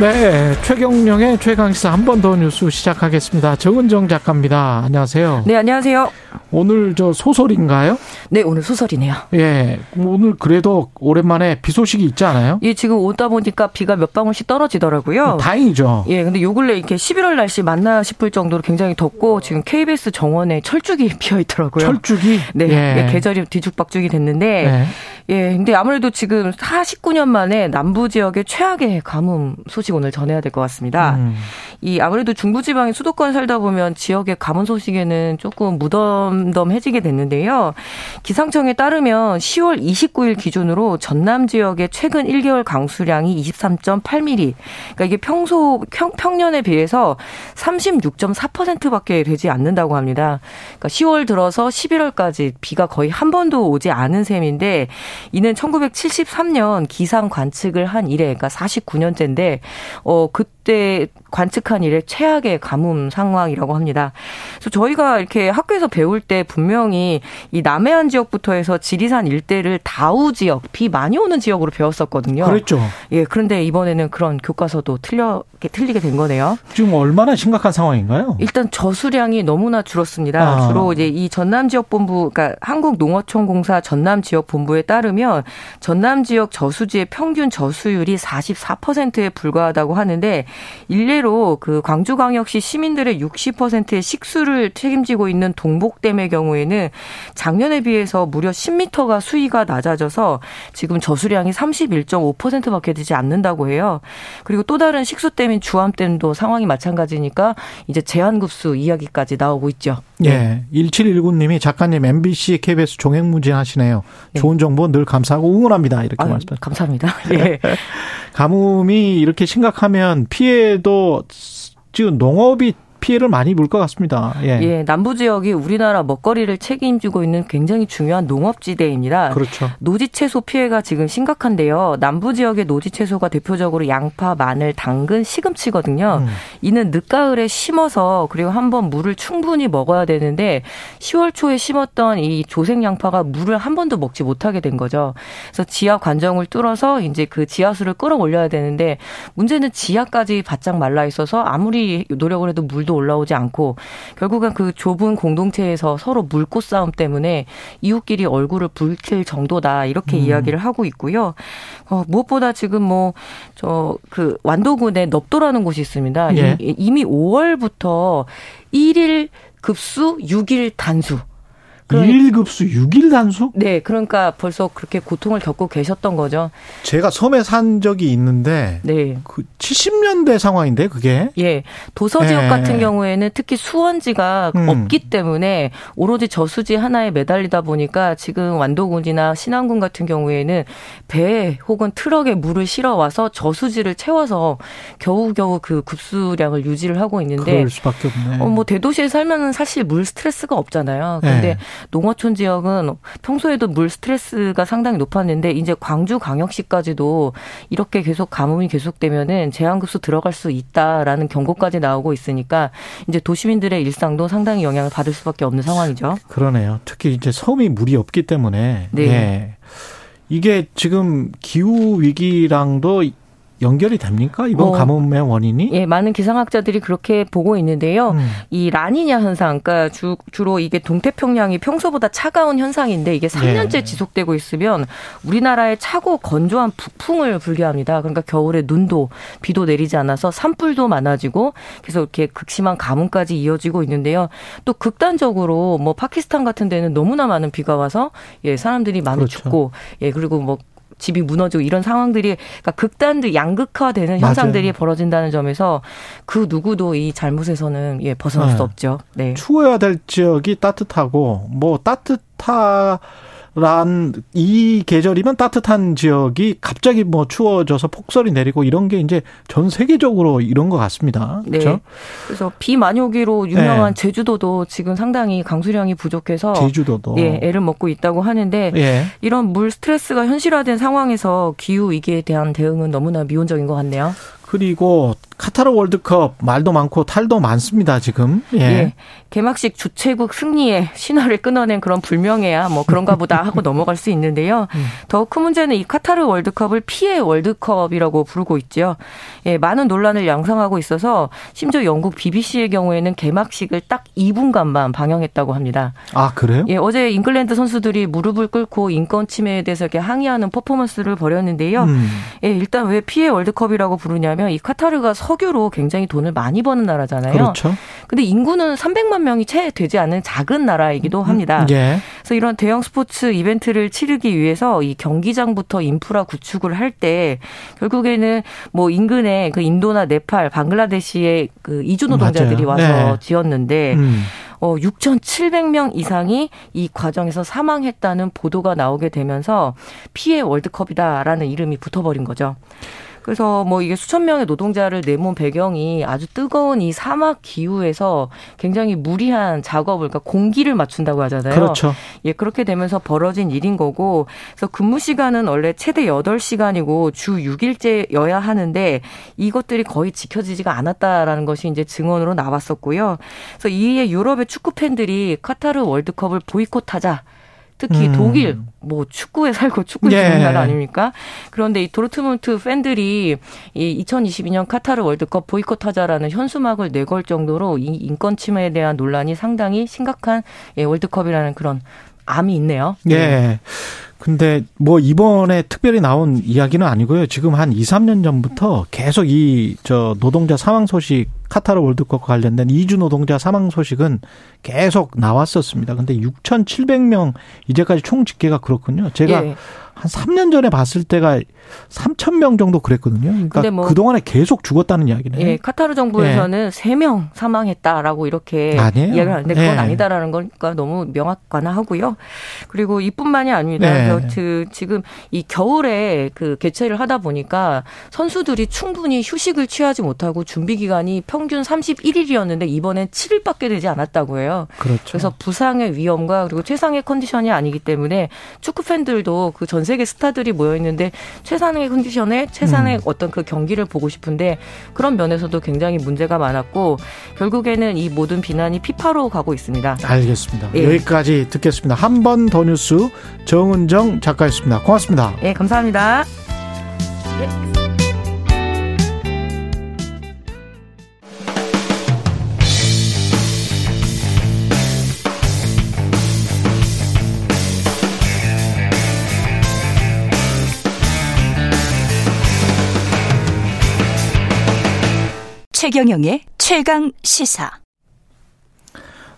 네, 최경령의 최강시사 한 번 더 뉴스 시작하겠습니다. 정은정 작가입니다. 안녕하세요. 네, 안녕하세요. 오늘 저 소설인가요? 네, 오늘 소설이네요. 예, 오늘 그래도 오랜만에 비 소식이 있지 않아요? 예, 지금 오다 보니까 비가 몇 방울씩 떨어지더라고요. 다행이죠. 예, 근데 요 근래 이렇게 11월 날씨 맞나 싶을 정도로 굉장히 덥고 지금 KBS 정원에 철쭉이 [laughs] 피어 있더라고요. 철쭉이? 네, 예. 계절이 뒤죽박죽이 됐는데 네. 예, 근데 아무래도 지금 49년 만에 남부 지역의 최악의 가뭄 소식 오늘 전해야 될 것 같습니다. 음. 이 아무래도 중부지방의 수도권 살다 보면 지역의 가뭄 소식에는 조금 무덤덤해지게 됐는데요. 기상청에 따르면 10월 29일 기준으로 전남 지역의 최근 1개월 강수량이 23.8mm. 그러니까 이게 평소 평, 년에 비해서 36.4%밖에 되지 않는다고 합니다. 그러니까 10월 들어서 11월까지 비가 거의 한 번도 오지 않은 셈인데 이는 1973년 기상 관측을 한 이래 그러니까 49년째인데 어 그때 관측한 이래 최악의 가뭄 상황이라고 합니다. 그래서 저희가 이렇게 학교에서 배울 때 분명히 이 남해안 지역부터 해서 지리산 일대를 다우 지역 비 많이 오는 지역으로 배웠었거든요. 그렇죠. 예, 그런데 이번에는 그런 교과서도 틀려 틀리게 된 거네요. 지금 얼마나 심각한 상황인가요? 일단 저수량이 너무나 줄었습니다. 아. 주로 이제 이 전남 지역 본부 그러니까 한국농어촌공사 전남 지역 본부에 따르면 전남 지역 저수지의 평균 저수율이 44%에 불과하다고 하는데 일례로 그 광주광역시 시민들의 60%의 식수를 책임지고 있는 동복댐의 경우에는 작년에 비해서 무려 10m가 수위가 낮아져서 지금 저수량이 31.5%밖에 되지 않는다고 해요. 그리고 또 다른 식수댐인 주암댐도 상황이 마찬가지니까 이제 제한급수 이야기까지 나오고 있죠. 예. 1719님이 작가님 MBC KBS 종횡무진 하시네요. 예. 좋은 정보 늘 감사하고 응원합니다. 이렇게 말씀하셨습니다. 감사합니다. [laughs] 예. 가뭄이 이렇게 심각하면 피해도 지금 농업이 피해를 많이 볼것 같습니다. 예. 예. 남부 지역이 우리나라 먹거리를 책임지고 있는 굉장히 중요한 농업지대입니다. 그렇죠. 노지 채소 피해가 지금 심각한데요. 남부 지역의 노지 채소가 대표적으로 양파, 마늘, 당근, 시금치거든요. 음. 이는 늦가을에 심어서 그리고 한번 물을 충분히 먹어야 되는데 10월 초에 심었던 이 조색 양파가 물을 한 번도 먹지 못하게 된 거죠. 그래서 지하 관정을 뚫어서 이제 그 지하수를 끌어올려야 되는데 문제는 지하까지 바짝 말라 있어서 아무리 노력을 해도 물도 올라오지 않고 결국은 그 좁은 공동체에서 서로 물꽃 싸움 때문에 이웃끼리 얼굴을 붉힐 정도다 이렇게 음. 이야기를 하고 있고요. 어, 무엇보다 지금 뭐 저 그 완도군에 넙도라는 곳이 있습니다. 예. 이미 5월부터 1일 급수 6일 단수 2일 급수 6일 단수? 네, 그러니까 벌써 그렇게 고통을 겪고 계셨던 거죠. 제가 섬에 산 적이 있는데 네. 그 70년대 상황인데 그게? 예. 도서 지역 네. 같은 경우에는 특히 수원지가 음. 없기 때문에 오로지 저수지 하나에 매달리다 보니까 지금 완도군이나 신안군 같은 경우에는 배 혹은 트럭에 물을 실어 와서 저수지를 채워서 겨우겨우 그 급수량을 유지를 하고 있는데 그럴 수밖에 없네. 어, 뭐 대도시에 살면은 사실 물 스트레스가 없잖아요. 근데 네. 농어촌 지역은 평소에도 물 스트레스가 상당히 높았는데 이제 광주 광역시까지도 이렇게 계속 가뭄이 계속되면은 제한급수 들어갈 수 있다라는 경고까지 나오고 있으니까 이제 도시민들의 일상도 상당히 영향을 받을 수밖에 없는 상황이죠. 그러네요. 특히 이제 섬이 물이 없기 때문에 네. 네. 이게 지금 기후 위기랑도 연결이 됩니까? 이번 어, 가뭄의 원인이? 예, 많은 기상학자들이 그렇게 보고 있는데요. 음. 이 라니냐 현상, 그러니까 주, 로 이게 동태평양이 평소보다 차가운 현상인데 이게 3년째 네. 지속되고 있으면 우리나라에 차고 건조한 북풍을 불게 합니다. 그러니까 겨울에 눈도 비도 내리지 않아서 산불도 많아지고 계속 이렇게 극심한 가뭄까지 이어지고 있는데요. 또 극단적으로 뭐 파키스탄 같은 데는 너무나 많은 비가 와서 예, 사람들이 많이 그렇죠. 죽고 예, 그리고 뭐 집이 무너지고 이런 상황들이 그러니까 극단들 양극화되는 현상들이 맞아요. 벌어진다는 점에서 그 누구도 이 잘못에서는 예 벗어날 네. 수 없죠. 네. 추워야 될 지역이 따뜻하고 뭐 따뜻하 란이 계절이면 따뜻한 지역이 갑자기 뭐 추워져서 폭설이 내리고 이런 게 이제 전 세계적으로 이런 것 같습니다. 그렇죠? 네. 그래서 비 많이 오기로 유명한 네. 제주도도 지금 상당히 강수량이 부족해서 제주도도 예, 애를 먹고 있다고 하는데 예. 이런 물 스트레스가 현실화된 상황에서 기후 위기에 대한 대응은 너무나 미온적인 것 같네요. 그리고 카타르 월드컵 말도 많고 탈도 많습니다 지금. 예. 예. 개막식 주최국 승리에 신화를 끊어낸 그런 불명예야 뭐 그런가 보다 하고 [laughs] 넘어갈 수 있는데요. 음. 더큰 문제는 이 카타르 월드컵을 피해 월드컵이라고 부르고 있죠. 예, 많은 논란을 양상하고 있어서 심지어 영국 BBC의 경우에는 개막식을 딱 2분간만 방영했다고 합니다. 아 그래요? 예, 어제 잉글랜드 선수들이 무릎을 꿇고 인권 침해에 대해서 이렇게 항의하는 퍼포먼스를 벌였는데요. 음. 예, 일단 왜 피해 월드컵이라고 부르냐면 이 카타르가 석유로 굉장히 돈을 많이 버는 나라잖아요. 그렇죠. 근데 인구는 300만 명이 채 되지 않은 작은 나라이기도 음, 합니다. 예. 그래서 이런 대형 스포츠 이벤트를 치르기 위해서 이 경기장부터 인프라 구축을 할 때 결국에는 뭐 인근에 그 인도나 네팔, 방글라데시의 그 이주 노동자들이 와서 네. 지었는데 음. 어 6,700명 이상이 이 과정에서 사망했다는 보도가 나오게 되면서 피해 월드컵이다라는 이름이 붙어버린 거죠. 그래서 뭐 이게 수천 명의 노동자를 내몬 배경이 아주 뜨거운 이 사막 기후에서 굉장히 무리한 작업을 그러니까 공기를 맞춘다고 하잖아요. 그렇죠. 예, 그렇게 되면서 벌어진 일인 거고 그래서 근무 시간은 원래 최대 8시간이고 주 6일째여야 하는데 이것들이 거의 지켜지지가 않았다라는 것이 이제 증언으로 나왔었고요. 그래서 이에 유럽의 축구 팬들이 카타르 월드컵을 보이콧하자 특히 음. 독일 뭐 축구에 살고 축구 예. 좋는 나라 아닙니까? 그런데 이 도르트문트 팬들이 이 2022년 카타르 월드컵 보이콧하자라는 현수막을 내걸 정도로 이 인권 침해에 대한 논란이 상당히 심각한 예, 월드컵이라는 그런 암이 있네요. 예. 네. 근데 뭐 이번에 특별히 나온 이야기는 아니고요. 지금 한 2, 3년 전부터 계속 이 저 노동자 사망 소식 카타르 월드컵과 관련된 이주 노동자 사망 소식은 계속 나왔었습니다. 근데 6,700명 이제까지 총 집계가 그렇군요. 제가 예. 한 3년 전에 봤을 때가 3천 명 정도 그랬거든요. 그러니까 뭐 그동안에 계속 죽었다는 이야기네. 예, 카타르 정부에서는 예. 3명 사망했다라고 이렇게 아니에요. 이야기를 하는데 그건 예. 아니다라는 거니까 너무 명확관화하고요. 그리고 이뿐만이 아닙니다. 예. 그 지금 이 겨울에 그 개최를 하다 보니까 선수들이 충분히 휴식을 취하지 못하고 준비 기간이 평균 31일이었는데 이번엔 7일밖에 되지 않았다고 해요. 그렇죠. 그래서 부상의 위험과 그리고 최상의 컨디션이 아니기 때문에 축구 팬들도 그 전세 계 스타들이 모여 있는데 최상의 컨디션에 최상의 음. 어떤 그 경기를 보고 싶은데 그런 면에서도 굉장히 문제가 많았고 결국에는 이 모든 비난이 피파로 가고 있습니다. 알겠습니다. 예. 여기까지 듣겠습니다. 한 번 더 뉴스 정은정 작가였습니다. 고맙습니다. 예, 감사합니다. 예. 최경영의 최강 시사.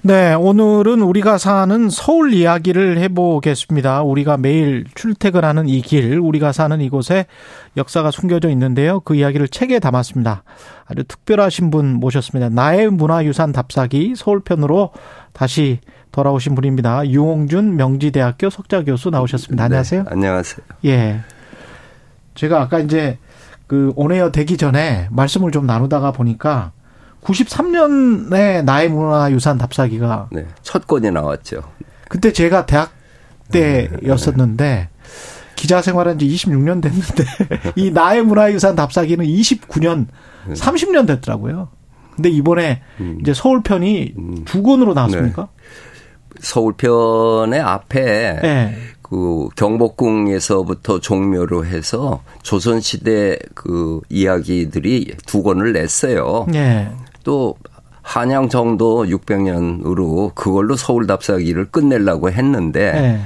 네, 오늘은 우리가 사는 서울 이야기를 해보겠습니다. 우리가 매일 출퇴근하는 이 길, 우리가 사는 이곳에 역사가 숨겨져 있는데요. 그 이야기를 책에 담았습니다. 아주 특별하신 분 모셨습니다. 나의 문화유산 답사기 서울편으로 다시 돌아오신 분입니다. 유홍준 명지대학교 석좌 교수 나오셨습니다. 안녕하세요. 네, 안녕하세요. 예. 제가 아까 이제 그 온에어 되기 전에 말씀을 좀 나누다가 보니까 93년에 나의 문화유산 답사기가 네, 첫 권이 나왔죠. 그때 제가 대학 때였었는데 기자 생활한 지 26년 됐는데 [laughs] 이 나의 문화유산 답사기는 29년 30년 됐더라고요. 근데 이번에 음. 이제 서울편이 음. 두 권으로 나왔습니까? 네. 서울편의 앞에 네. 그 경복궁에서부터 종묘로 해서 조선시대 그 이야기들이 두 권을 냈어요. 네. 또 한양 정도 600년으로 그걸로 서울 답사기를 끝내려고 했는데 네.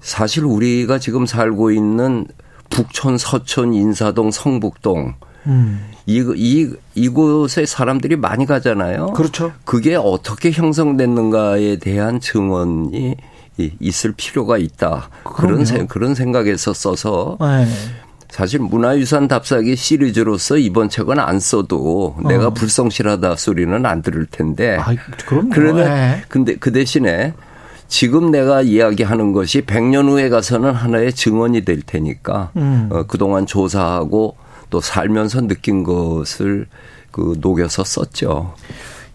사실 우리가 지금 살고 있는 북촌, 서촌, 인사동, 성북동 음. 이, 이, 이곳에 사람들이 많이 가잖아요. 그렇죠. 그게 어떻게 형성됐는가에 대한 증언이 있을 필요가 있다. 그런 생, 그런 생각에서 써서 네. 사실 문화유산 답사기 시리즈로서 이번 책은 안 써도 어. 내가 불성실하다 소리는 안 들을 텐데. 아, 그럼요. 그러나 네. 근데 그 대신에 지금 내가 이야기하는 것이 100년 후에 가서는 하나의 증언이 될 테니까 음. 어, 그동안 조사하고 또 살면서 느낀 것을 그 녹여서 썼죠.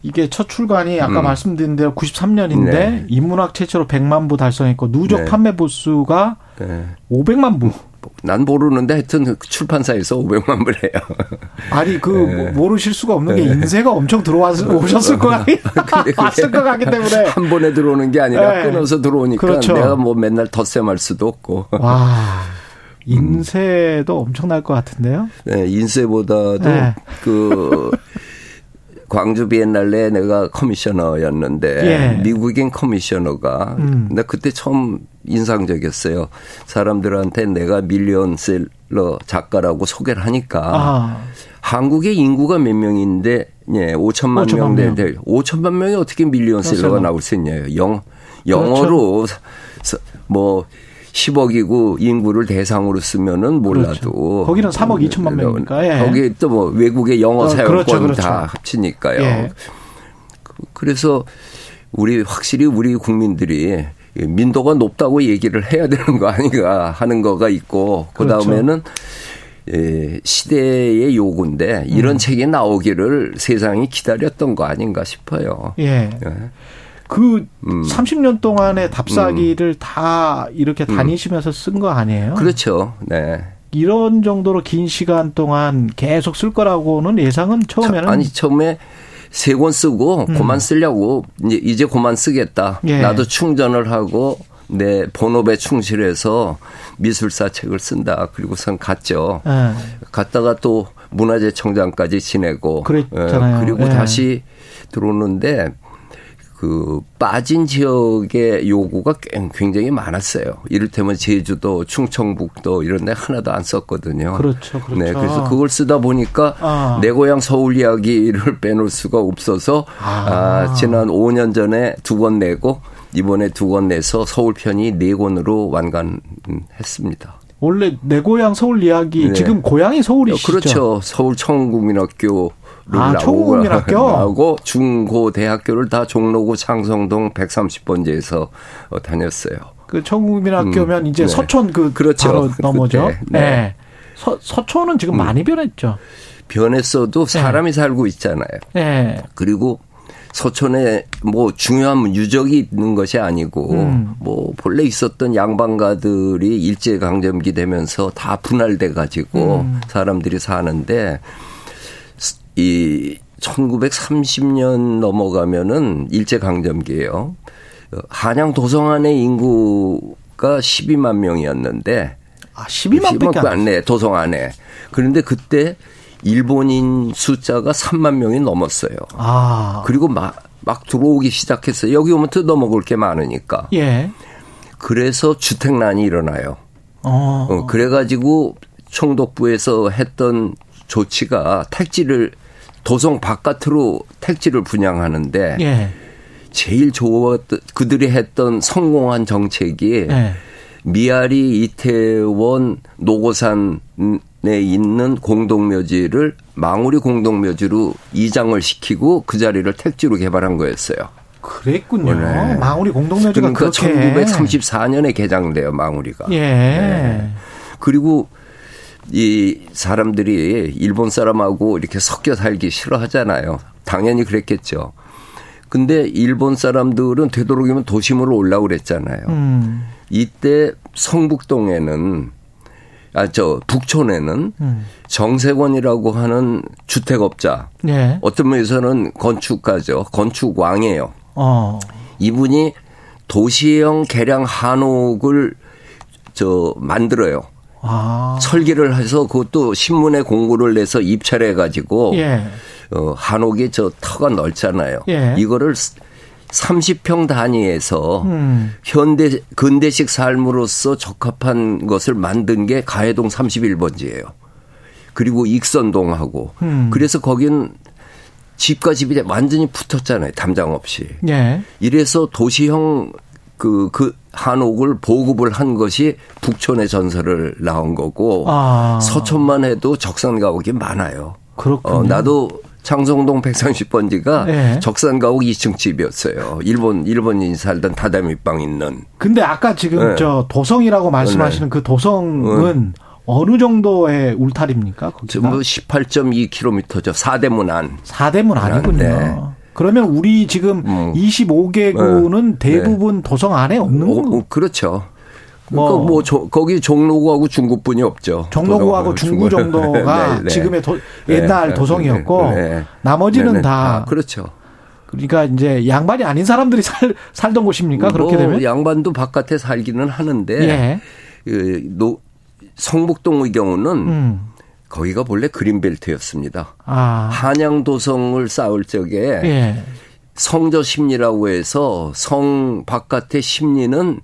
이게 첫 출간이 아까 음. 말씀드린 대로 93년인데 네. 인문학 최초로 100만 부 달성했고 누적 네. 판매 부수가 네. 500만 부. 난 모르는데 하여튼 출판사에서 500만 부래요. [laughs] 아니 그 네. 모르실 수가 없는 게 인쇄가 엄청 들어왔 오셨을 거 아니 [laughs] [laughs] 왔을 것 같기 때문에 한 번에 들어오는 게 아니라 네. 끊어서 들어오니까 그렇죠. 내가 뭐 맨날 덧셈할 수도 없고. 와. 인쇄도 음. 엄청날 것 같은데요? 네, 인쇄보다도 네. 그 광주 비엔날레 내가 커미셔너였는데 예. 미국인 커미셔너가 음. 나 그때 처음 인상적이었어요. 사람들한테 내가 밀리언셀러 작가라고 소개를 하니까 아. 한국의 인구가 몇 명인데 예, 5천만, 5천만 명 되는데 5천만 명이 어떻게 밀리언셀러가 나올 수 있냐요. 영 영어로 그렇죠. 뭐 10억이고 인구를 대상으로 쓰면은 몰라도 그렇죠. 거기는 3억 2천만 명이니까 예. 거기 또 뭐 외국의 영어 어, 사용권 그렇죠, 그렇죠. 다 합치니까요. 예. 그래서 우리 확실히 우리 국민들이 민도가 높다고 얘기를 해야 되는 거 아닌가 하는 거가 있고 그 다음에는 예, 시대의 요구인데 이런 음. 책이 나오기를 세상이 기다렸던 거 아닌가 싶어요. 예. 예. 그 음. 30년 동안의 답사기를 음. 다 이렇게 음. 다니시면서 쓴 거 아니에요? 그렇죠. 네. 이런 정도로 긴 시간 동안 계속 쓸 거라고는 예상은 처음에는 아니 처음에 세 권 쓰고 음. 그만 쓰려고 이제 이제 그만 쓰겠다. 예. 나도 충전을 하고 내 본업에 충실해서 미술사 책을 쓴다. 그리고선 갔죠. 예. 갔다가 또 문화재 청장까지 지내고 그랬잖아요. 예. 그리고 예. 다시 들어오는데 그 빠진 지역의 요구가 굉장히 많았어요. 이를테면 제주도, 충청북도 이런 데 하나도 안 썼거든요. 그렇죠. 그렇죠. 네, 그래서 그걸 쓰다 보니까 아. 내 고향 서울 이야기를 [laughs] 빼놓을 수가 없어서 아. 아 지난 5년 전에 두 권 내고 이번에 두 권 내서 서울 편이 네 권으로 완간했습니다. 원래 내 고향 서울 이야기 네. 지금 고향이 서울이시죠? 그렇죠. 서울 청국민학교 아, 초국민학교 나오고 [laughs] 중고 대학교를 다 종로구 창성동 130번지에서 어, 다녔어요. 그 청국민학교면 음, 이제 네. 서촌 그 그렇죠. 바로 넘어죠. 네. 네. 서, 서촌은 지금 음. 많이 변했죠. 변했어도 네. 사람이 네. 살고 있잖아요. 네. 그리고 서촌에 뭐 중요한 유적이 있는 것이 아니고 음. 뭐 본래 있었던 양반가들이 일제 강점기 되면서 다 분할돼 가지고 음. 사람들이 사는데 이 1930년 넘어가면은 일제 강점기예요. 한양 도성안의 인구가 12만 명이었는데 아 12만 밖에 안 네, 도성 안에. 그런데 그때 일본인 숫자가 3만 명이 넘었어요. 아. 그리고 막, 막 들어오기 시작했어요. 여기 오면 뜯어먹을 게 많으니까. 예. 그래서 주택난이 일어나요. 어. 어 그래가지고 총독부에서 했던 조치가 택지를 도성 바깥으로 택지를 분양하는데 예. 제일 좋았던 그들이 했던 성공한 정책이 네. 미아리 이태원 노고산에 있는 공동묘지를 망우리 공동묘지로 이장을 시키고 그 자리를 택지로 개발한 거였어요. 그랬군요. 네. 망우리 공동묘지가 그러니까 그렇게 1944년에 개장돼요, 망우리가. 예. 네. 그리고 이 사람들이 일본 사람하고 이렇게 섞여 살기 싫어하잖아요. 당연히 그랬겠죠. 근데 일본 사람들은 되도록이면 도심으로 올라고 그랬잖아요. 음. 이때 성북동에는 아 저 북촌에는 음. 정세권이라고 하는 주택업자 네. 어떤 면에서는 건축가죠. 건축 왕이에요. 어. 이분이 도시형 개량 한옥을 저 만들어요. 아. 설계를 해서 그것도 신문에 공고를 내서 입찰해 가지고 예. 어, 한옥이 저 터가 넓잖아요. 예. 이거를 30평 단위에서 음. 현대 근대식 삶으로서 적합한 것을 만든 게 가해동 31번지예요. 그리고 익선동하고 음. 그래서 거긴 집과 집이 완전히 붙었잖아요. 담장 없이. 예. 이래서 도시형 그, 그 한옥을 보급을 한 것이 북촌의 전설을 나온 거고 아. 서촌만 해도 적산 가옥이 많아요. 그렇군요. 어, 나도 창성동 130번지가 네. 적산 가옥 2층 집이었어요. 일본 일본인이 살던 다다미방 있는. 근데 아까 지금 네. 저 도성이라고 말씀하시는 네. 그 도성은 어느 정도의 울타리입니까? 거기가? 18.2km죠. 사대문 안. 사대문 안이군요. 네. 그러면 우리 지금 음. 25개구는 대부분 도성 안에 없는 거 어, 어, 그렇죠. 뭐, 그러니까 뭐 조, 거기 종로구하고 중구뿐이 없죠. 종로구하고 중구 정도가 [laughs] 네, 네. 지금의 도, 옛날 네, 도성이었고 네, 나머지는 네, 네. 다 아, 그렇죠. 그러니까 이제 양반이 아닌 사람들이 살 살던 곳입니까? 그렇게 뭐 되면 양반도 바깥에 살기는 하는데 예. 그 노, 성북동의 경우는 음. 거기가 본래 그린벨트였습니다. 아. 한양도성을 쌓을 적에 예. 성저 심리라고 해서 성 바깥의 심리는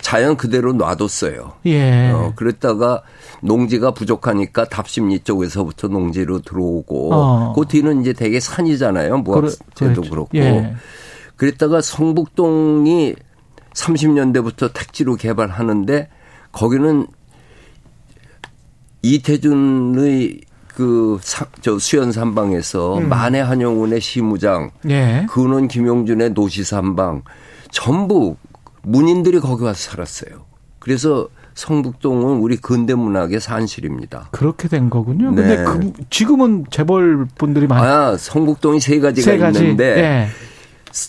자연 그대로 놔뒀어요. 예. 어, 그랬다가 농지가 부족하니까 답심리 쪽에서부터 농지로 들어오고 어. 그 뒤는 이제 되게 산이잖아요. 무학제도 그렇, 그렇고. 예. 그랬다가 성북동이 30년대부터 택지로 개발하는데 거기는 이태준의 그, 저 수연 삼방에서 음. 만해 한용운의 시무장, 예. 근원 김용준의 노시 삼방, 전부 문인들이 거기 와서 살았어요. 그래서 성북동은 우리 근대 문학의 산실입니다. 그렇게 된 거군요. 네. 근데 그 지금은 재벌 분들이 많이 아, 성북동이 세 가지가 세 가지. 있는데 네.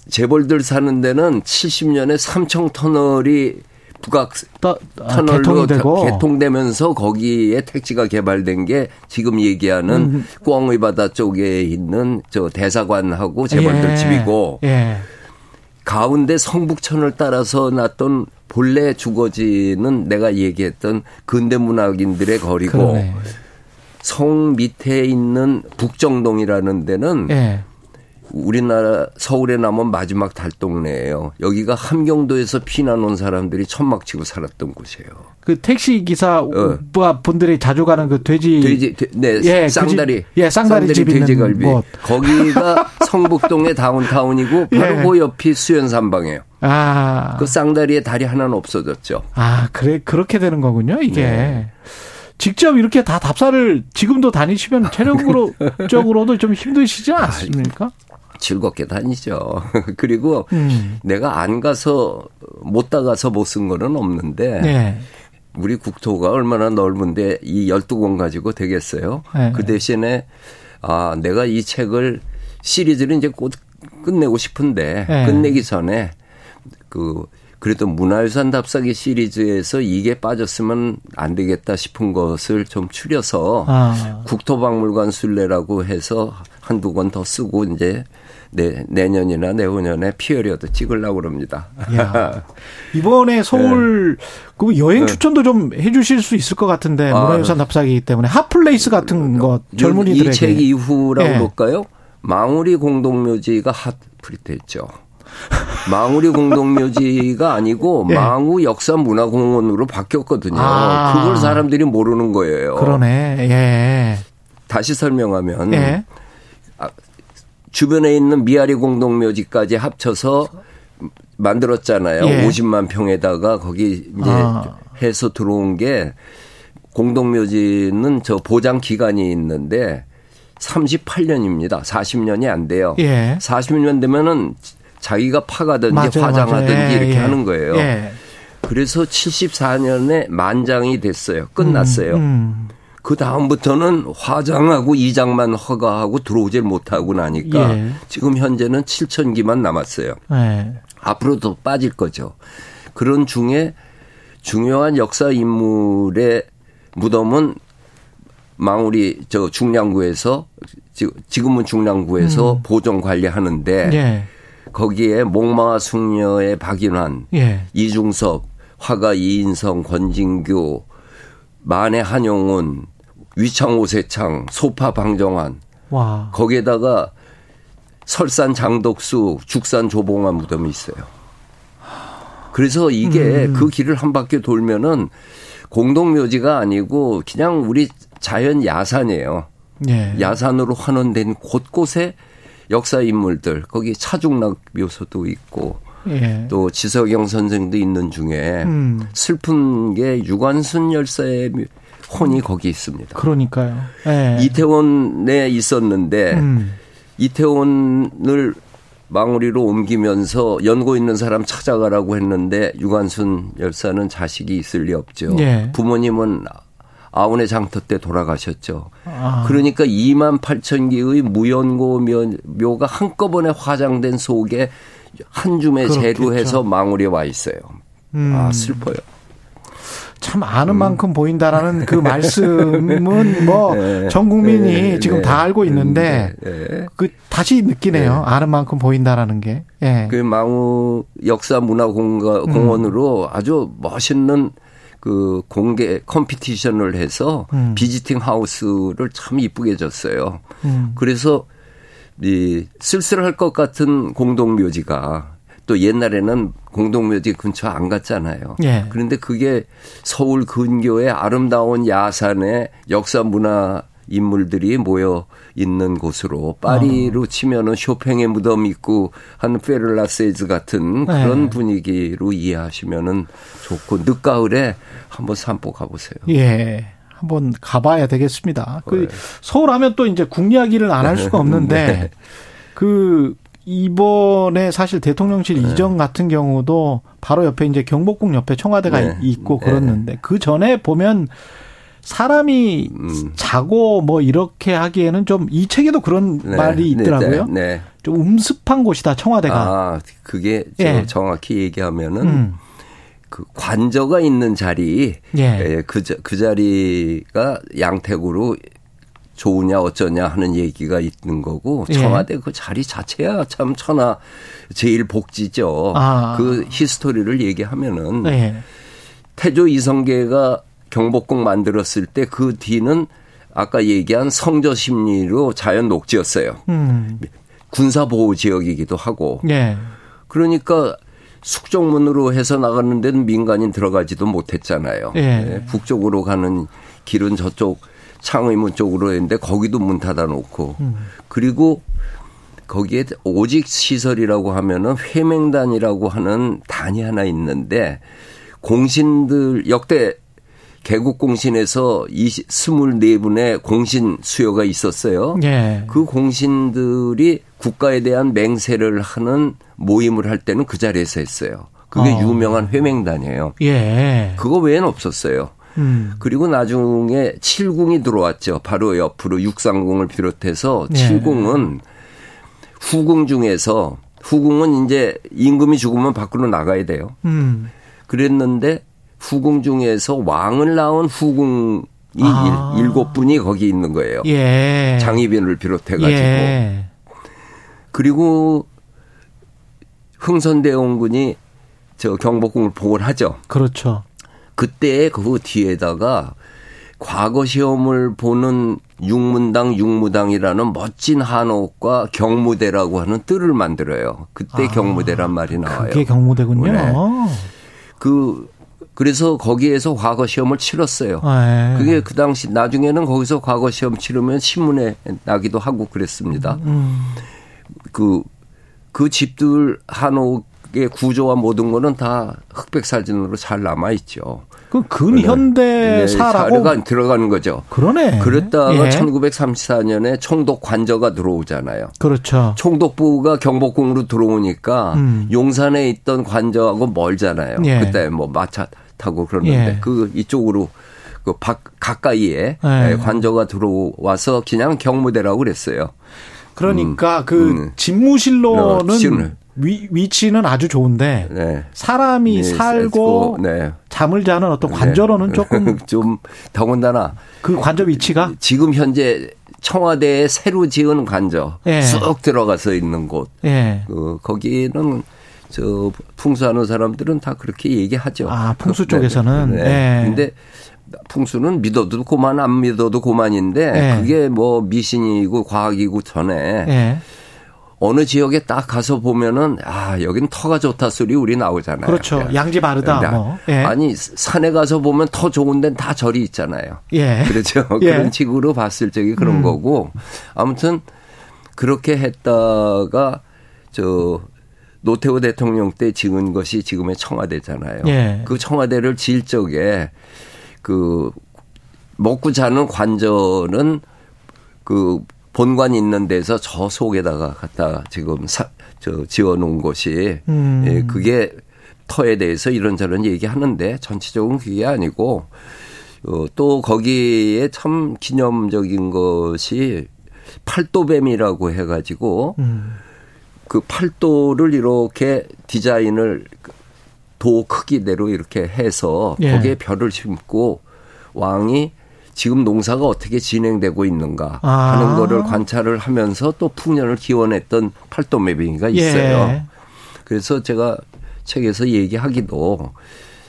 재벌들 사는 데는 70년에 삼청 터널이 북악 아, 터널로 되고. 개통되면서 거기에 택지가 개발된 게 지금 얘기하는 음. 꽝의 바다 쪽에 있는 저 대사관하고 재벌들 예. 집이고 예. 가운데 성북천을 따라서 났던 본래 주거지는 내가 얘기했던 근대문학인들의 거리고 그러네. 성 밑에 있는 북정동이라는 데는 예. 우리나라 서울에 남은 마지막 달동네예요. 여기가 함경도에서 피난 온 사람들이 천막 치고 살았던 곳이에요. 그 택시 기사 어. 분들이 자주 가는 그 돼지 돼지 네 예, 쌍다리 그예 쌍다리, 쌍다리 집 돼지갈비 곳. 거기가 [laughs] 성북동의 다운타운이고 바로 예. 그 옆이 수연산방이에요. 아. 그 쌍다리에 다리 하나는 없어졌죠. 아, 그래 그렇게 되는 거군요, 이게. 네. 직접 이렇게 다 답사를 지금도 다니시면 체력으로 [laughs] 적으로도 좀 힘드시지 않습니까? 즐겁게 다니죠. [laughs] 그리고 음. 내가 안 가서 못 다가서 못 쓴 거는 없는데 네. 우리 국토가 얼마나 넓은데 이 12권 가지고 되겠어요. 네. 그 대신에 아, 내가 이 책을 시리즈를 이제 곧 끝내고 싶은데 네. 끝내기 전에 그 그래도 문화유산 답사기 시리즈에서 이게 빠졌으면 안 되겠다 싶은 것을 좀 추려서 아. 국토박물관 순례라고 해서 한두 권 더 쓰고 이제 내, 내년이나 내후년에 period 찍으려고 그럽니다. [laughs] 이번에 서울 네. 그 여행 네. 추천도 좀 해주실 수 있을 것 같은데 아, 문화유산 답사기 때문에 hot place 같은 것 젊은이들에게 이 책 이후라고 예. 볼까요? 망우리 공동묘지가 핫플리트했죠. 망우리 공동묘지가 아니고 [laughs] 예. 망우 역사문화공원으로 바뀌었거든요. 아. 그걸 사람들이 모르는 거예요. 그러네. 예. 다시 설명하면 예. 아, 주변에 있는 미아리 공동묘지까지 합쳐서 만들었잖아요. 예. 50만 평에다가 거기 이제 아. 해서 들어온 게 공동묘지는 저 보장 기간이 있는데 38년입니다. 40년이 안 돼요. 예. 40년 되면은 자기가 파가든지 맞아요, 화장하든지 맞아요. 예, 이렇게 예. 하는 거예요. 예. 그래서 74년에 만장이 됐어요. 끝났어요. 음, 음. 그 다음부터는 화장하고 이장만 허가하고 들어오질 못하고 나니까 예. 지금 현재는 7천 기만 남았어요. 예. 앞으로도 빠질 거죠. 그런 중에 중요한 역사 인물의 무덤은 망우리 저 중량구에서 지금은 중량구에서 음. 보존 관리하는데 예. 거기에 목마와 숙녀의 박인환, 예. 이중섭, 화가 이인성, 권진규, 만해 한용운, 위창 오세창, 소파 방정환. 와. 거기에다가 설산 장덕수, 죽산 조봉환 무덤이 있어요. 그래서 이게 음. 그 길을 한 바퀴 돌면은 공동묘지가 아니고 그냥 우리 자연 야산이에요. 예. 야산으로 환원된 곳곳에 역사 인물들 거기 차중락 묘소도 있고 예. 또 지석영 선생도 있는 중에 음. 슬픈 게 유관순 열사의 혼이 거기 있습니다. 그러니까요. 예. 이태원에 있었는데 음. 이태원을 망우리로 옮기면서 연고 있는 사람 찾아가라고 했는데 유관순 열사는 자식이 있을 리 없죠. 예. 부모님은 아운의 장터 때 돌아가셨죠. 아. 그러니까 2만 8천 개의 무연고 묘가 한꺼번에 화장된 속에 한 줌에 재루해서 망우리에 와 있어요. 음. 아 슬퍼요. 참 아는 음. 만큼 보인다라는 그 말씀은 뭐전 [laughs] 네. 국민이 네. 지금 네. 다 알고 있는데 네. 네. 그 다시 느끼네요. 네. 아는 만큼 보인다라는 게. 예. 그 망우 역사 문화 공원으로 음. 아주 멋있는 그 공개 competition을 해서 음. visiting house를 참 이쁘게 지었어요. 음. 그래서 이 쓸쓸할 것 같은 공동묘지가 또 옛날에는 공동묘지 근처 안 갔잖아요. 예. 그런데 그게 서울 근교의 아름다운 야산의 역사 문화 인물들이 모여 있는 곳으로 파리로 어. 치면은 쇼팽의 무덤 있고 한 페르 라셰즈 같은 네. 그런 분위기로 이해하시면은 좋고 늦가을에 한번 산보 가보세요. 예. 한번 가봐야 되겠습니다. 그 네. 서울 하면 또 이제 국 이야기를 안 할 [laughs] 수가 없는데 네. 그 이번에 사실 대통령실 네. 이전 같은 경우도 바로 옆에 이제 경복궁 옆에 청와대가 네. 있고 네. 그랬는데 그 전에 보면 사람이 음. 자고 뭐 이렇게 하기에는 좀 이 책에도 그런 네. 말이 네, 있더라고요. 네. 좀 음습한 곳이다 청와대가. 아 그게 예. 정확히 얘기하면은 음. 그 관저가 있는 자리, 예. 예 그, 그 자리가 양택으로 좋으냐 어쩌냐 하는 얘기가 있는 거고 예. 청와대 그 자리 자체야 참 천하 제일 복지죠. 아. 그 히스토리를 얘기하면은 예. 태조 이성계가 경복궁 만들었을 때 그 뒤는 아까 얘기한 성저 심리로 자연 녹지였어요. 음. 군사 보호 지역이기도 하고. 예. 그러니까 숙정문으로 해서 나가는 데는 민간인 들어가지도 못했잖아요. 예. 네. 북쪽으로 가는 길은 저쪽 창의문 쪽으로 했는데 거기도 문 닫아 놓고 음. 그리고 거기에 오직 시설이라고 하면은 회맹단이라고 하는 단이 하나 있는데 공신들 역대 개국 공신에서 20, 24분의 공신 수요가 있었어요. 예. 그 공신들이 국가에 대한 맹세를 하는 모임을 할 때는 그 자리에서 했어요. 그게 어. 유명한 회맹단이에요. 예. 그거 외에는 없었어요. 음. 그리고 나중에 7궁이 들어왔죠. 바로 옆으로 육상궁을 비롯해서 네. 7궁은 후궁 중에서 후궁은 이제 임금이 죽으면 밖으로 나가야 돼요. 음. 그랬는데 후궁 중에서 왕을 낳은 후궁이 아. 일 곱 분이 거기 있는 거예요. 예. 장희빈을 비롯해 가지고. 예. 그리고 흥선대원군이 저 경복궁을 복을 하죠. 그렇죠. 그때 그 뒤에다가 과거 시험을 보는 육문당 육무당이라는 멋진 한옥과 경무대라고 하는 뜰을 만들어요. 그때 아, 경무대란 말이 나와요. 그게 경무대군요. 네. 그 그래서 거기에서 과거 시험을 치렀어요. 아, 예. 그게 그 당시 나중에는 거기서 과거 시험 치르면 신문에 나기도 하고 그랬습니다. 음. 그, 그 집들 한옥 의 구조와 모든 거는 다 흑백 사진으로 잘 남아 있죠. 그 근현대사라고 네, 들어가는 거죠. 그러네. 그랬다가 예. 1934년에 총독 관저가 들어오잖아요. 그렇죠. 총독부가 경복궁으로 들어오니까 음. 용산에 있던 관저하고 멀잖아요. 예. 그때 뭐 마차 타고 그러는데 예. 그 이쪽으로 그 박, 가까이에 예. 관저가 들어와서 그냥 경무대라고 그랬어요. 그러니까 음. 그 음. 집무실로는 어, 위, 위치는 아주 좋은데 네. 사람이 네, 살고 네. 잠을 자는 어떤 네. 관저로는 조금 [laughs] 좀 더군다나 그 관저 위치가 지금 현재 청와대에 새로 지은 관저 예. 쑥 들어가서 있는 곳 예. 그 거기는 저 풍수하는 사람들은 다 그렇게 얘기하죠. 아 풍수 쪽에서는 네. 네. 근데 풍수는 믿어도 고만 안 믿어도 고만인데 네. 그게 뭐 미신이고 과학이고 전에 네. 어느 지역에 딱 가서 보면은 아 여긴 터가 좋다 소리 우리 나오잖아요. 그렇죠. 양지 바르다. 뭐. 예. 아니 산에 가서 보면 터 좋은 데는 다 절이 있잖아요. 예. 그렇죠. [laughs] 예. 그런 식으로 봤을 적에 그런 음. 거고 아무튼 그렇게 했다가 저 노태우 대통령 때 지은 것이 지금의 청와대잖아요. 예. 그 청와대를 질 적에 그 먹고 자는 관절은 그 본관 있는 데서 저 속에다가 갖다 지금 사, 저 지어 놓은 것이 음. 예, 그게 터에 대해서 이런저런 얘기하는데 전체적으로 그게 아니고 어, 또 거기에 참 기념적인 것이 팔도뱀이라고 해가지고 음. 그 팔도를 이렇게 디자인을 도 크기대로 이렇게 해서 예. 거기에 별을 심고 왕이 지금 농사가 어떻게 진행되고 있는가 아. 하는 거를 관찰을 하면서 또 풍년을 기원했던 팔도 매빙이가 예. 있어요. 예. 그래서 제가 책에서 얘기하기도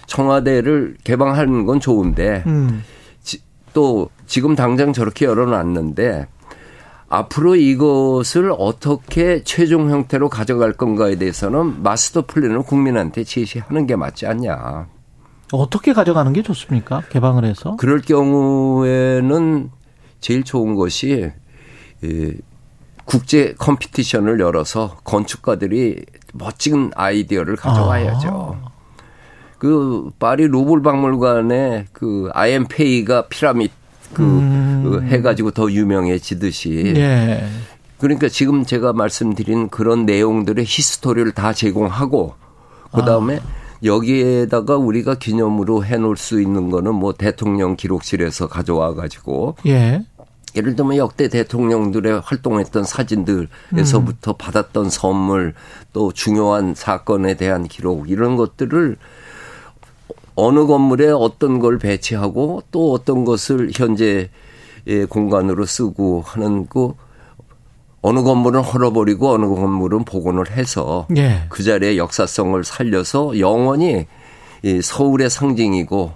청와대를 개방하는 건 좋은데 음. 지, 또 지금 당장 저렇게 열어놨는데 앞으로 이것을 어떻게 최종 형태로 가져갈 건가에 대해서는 마스터 플랜을 국민한테 제시하는 게 맞지 않냐. 어떻게 가져가는 게 좋습니까? 개방을 해서? 그럴 경우에는 제일 좋은 것이 국제 competition을 열어서 건축가들이 멋진 아이디어를 가져와야죠. 아. 그 파리 루블 박물관에 그 아이엠 페이가 피라미드 그, 음. 그 해가지고 더 유명해지듯이. 예. 그러니까 지금 제가 말씀드린 그런 내용들의 history를 다 제공하고 그 다음에 아. 여기에다가 우리가 기념으로 해놓을 수 있는 거는 뭐 대통령 기록실에서 가져와 가지고 예. 예를 들면 역대 대통령들의 활동했던 사진들에서부터 음. 받았던 선물 또 중요한 사건에 대한 기록 이런 것들을 어느 건물에 어떤 걸 배치하고 또 어떤 것을 현재 의 공간으로 쓰고 하는 그 어느 건물은 헐어버리고 어느 건물은 복원을 해서 예. 그 자리에 역사성을 살려서 영원히 이 서울의 상징이고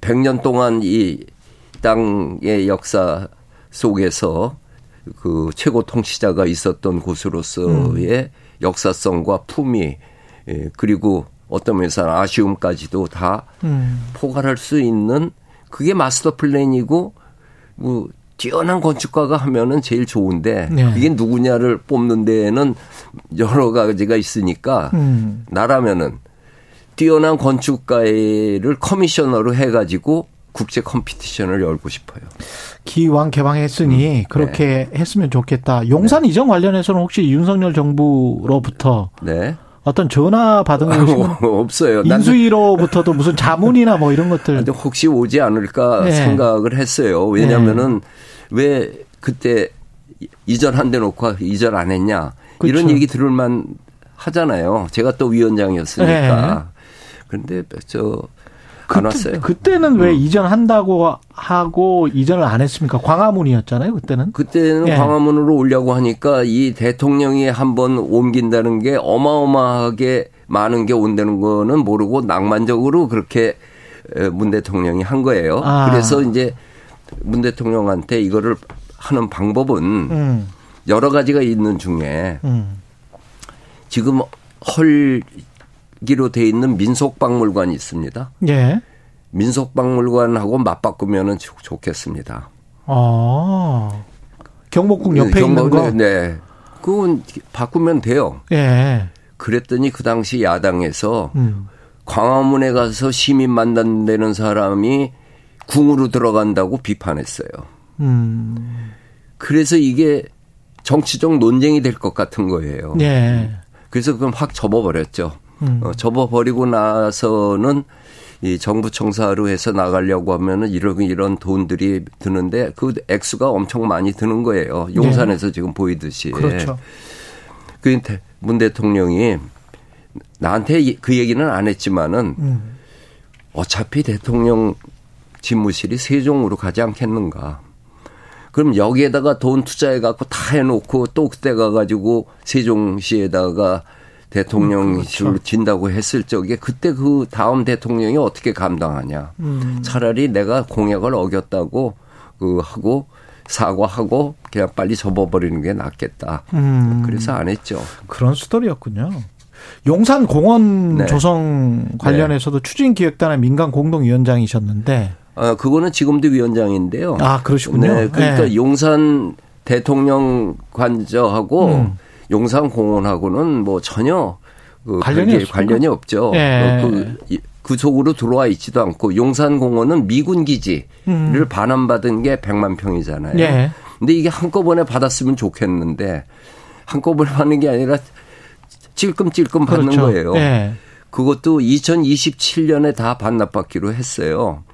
100년 동안 이 땅의 역사 속에서 그 최고 통치자가 있었던 곳으로서의 음. 역사성과 품위 예, 그리고 어떤 면에서는 아쉬움까지도 다 음. 포괄할 수 있는 그게 마스터 플랜이고 뭐 뛰어난 건축가가 하면은 제일 좋은데 네. 이게 누구냐를 뽑는 데에는 여러 가지가 있으니까 음. 나라면은 뛰어난 건축가를 커미셔너로 해가지고 국제 컴피티션을 열고 싶어요. 기왕 개방했으니 음. 그렇게 네. 했으면 좋겠다. 용산 네. 이전 관련해서는 혹시 윤석열 정부로부터 네. 어떤 전화 받은 거 없어요. 인수위로부터도 무슨 자문이나 뭐 이런 것들 혹시 오지 않을까 네. 생각을 했어요. 왜냐하면은 네. 왜 그때 이전한 데 놓고 이전 안 했냐 그렇죠. 이런 얘기 들을만 하잖아요. 제가 또 위원장이었으니까. 네. 그런데 저 그때, 왔어요. 그때는 왜 음. 이전한다고 하고 이전을 안 했습니까? 광화문이었잖아요, 그때는. 그때는 예. 광화문으로 오려고 하니까 이 대통령이 한번 옮긴다는 게 어마어마하게 많은 게 온다는 거는 모르고 낭만적으로 그렇게 문 대통령이 한 거예요. 아. 그래서 이제 문 대통령한테 이거를 하는 방법은 음. 여러 가지가 있는 중에 음. 지금 헐 기로 돼 있는 민속박물관이 있습니다. 예. 민속박물관하고 맞바꾸면은 좋겠습니다. 아. 경복궁 옆에 경복, 있는 거? 네. 그건 바꾸면 돼요. 예. 그랬더니 그 당시 야당에서 음. 광화문에 가서 시민 만난다는 사람이 궁으로 들어간다고 비판했어요. 음. 그래서 이게 정치적 논쟁이 될 것 같은 거예요. 예. 그래서 그건 확 접어버렸죠. 음. 어, 접어버리고 나서는 이 정부 청사로 해서 나가려고 하면은 이런 이런 돈들이 드는데 그 액수가 엄청 많이 드는 거예요. 용산에서 네. 지금 보이듯이. 그렇죠. 그문 대통령이 나한테 그 얘기는 안 했지만은 음. 어차피 대통령 집무실이 세종으로 가지 않겠는가. 그럼 여기에다가 돈 투자해 갖고 다 해놓고 또 그때 가가지고 세종시에다가 대통령실로 그렇죠. 진다고 했을 적에 그때 그 다음 대통령이 어떻게 감당하냐. 음. 차라리 내가 공약을 어겼다고 그 하고 사과하고 그냥 빨리 접어버리는 게 낫겠다. 음. 그래서 안 했죠. 그런 스토리였군요. 용산 공원 네. 조성 관련해서도 네. 추진기획단의 민간 공동위원장이셨는데. 아, 그거는 지금도 위원장인데요. 아, 그러시군요. 네. 그러니까 네. 용산 대통령 관저하고 음. 용산공원하고는 뭐 전혀 그 관련이, 관련이 없죠. 예. 그, 그 속으로 들어와 있지도 않고 용산공원은 미군 기지를 음. 반환받은 게 100만 평이잖아요. 예. 근데 이게 한꺼번에 받았으면 좋겠는데 한꺼번에 받는 게 아니라 찔끔찔끔 받는 그렇죠. 거예요. 예. 그것도 2027년에 다 반납받기로 했어요.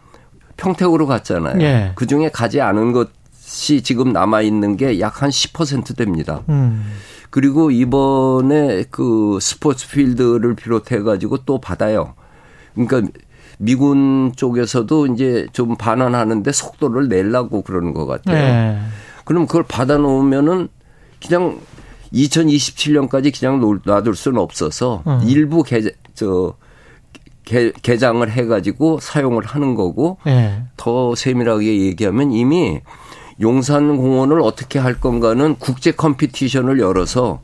평택으로 갔잖아요. 예. 그 중에 가지 않은 것이 지금 남아 있는 게 약 한 10% 됩니다. 음. 그리고 이번에 그 스포츠 필드를 비롯해 가지고 또 받아요. 그러니까 미군 쪽에서도 이제 좀 반환하는데 속도를 내려고 그러는 것 같아요. 네. 그럼 그걸 받아 놓으면은 그냥 2027년까지 그냥 놔둘 수는 없어서 음. 일부 개, 저, 개, 개장을 해가지고 사용을 하는 거고 네. 더 세밀하게 얘기하면 이미 용산공원을 어떻게 할 건가는 국제 competition을 열어서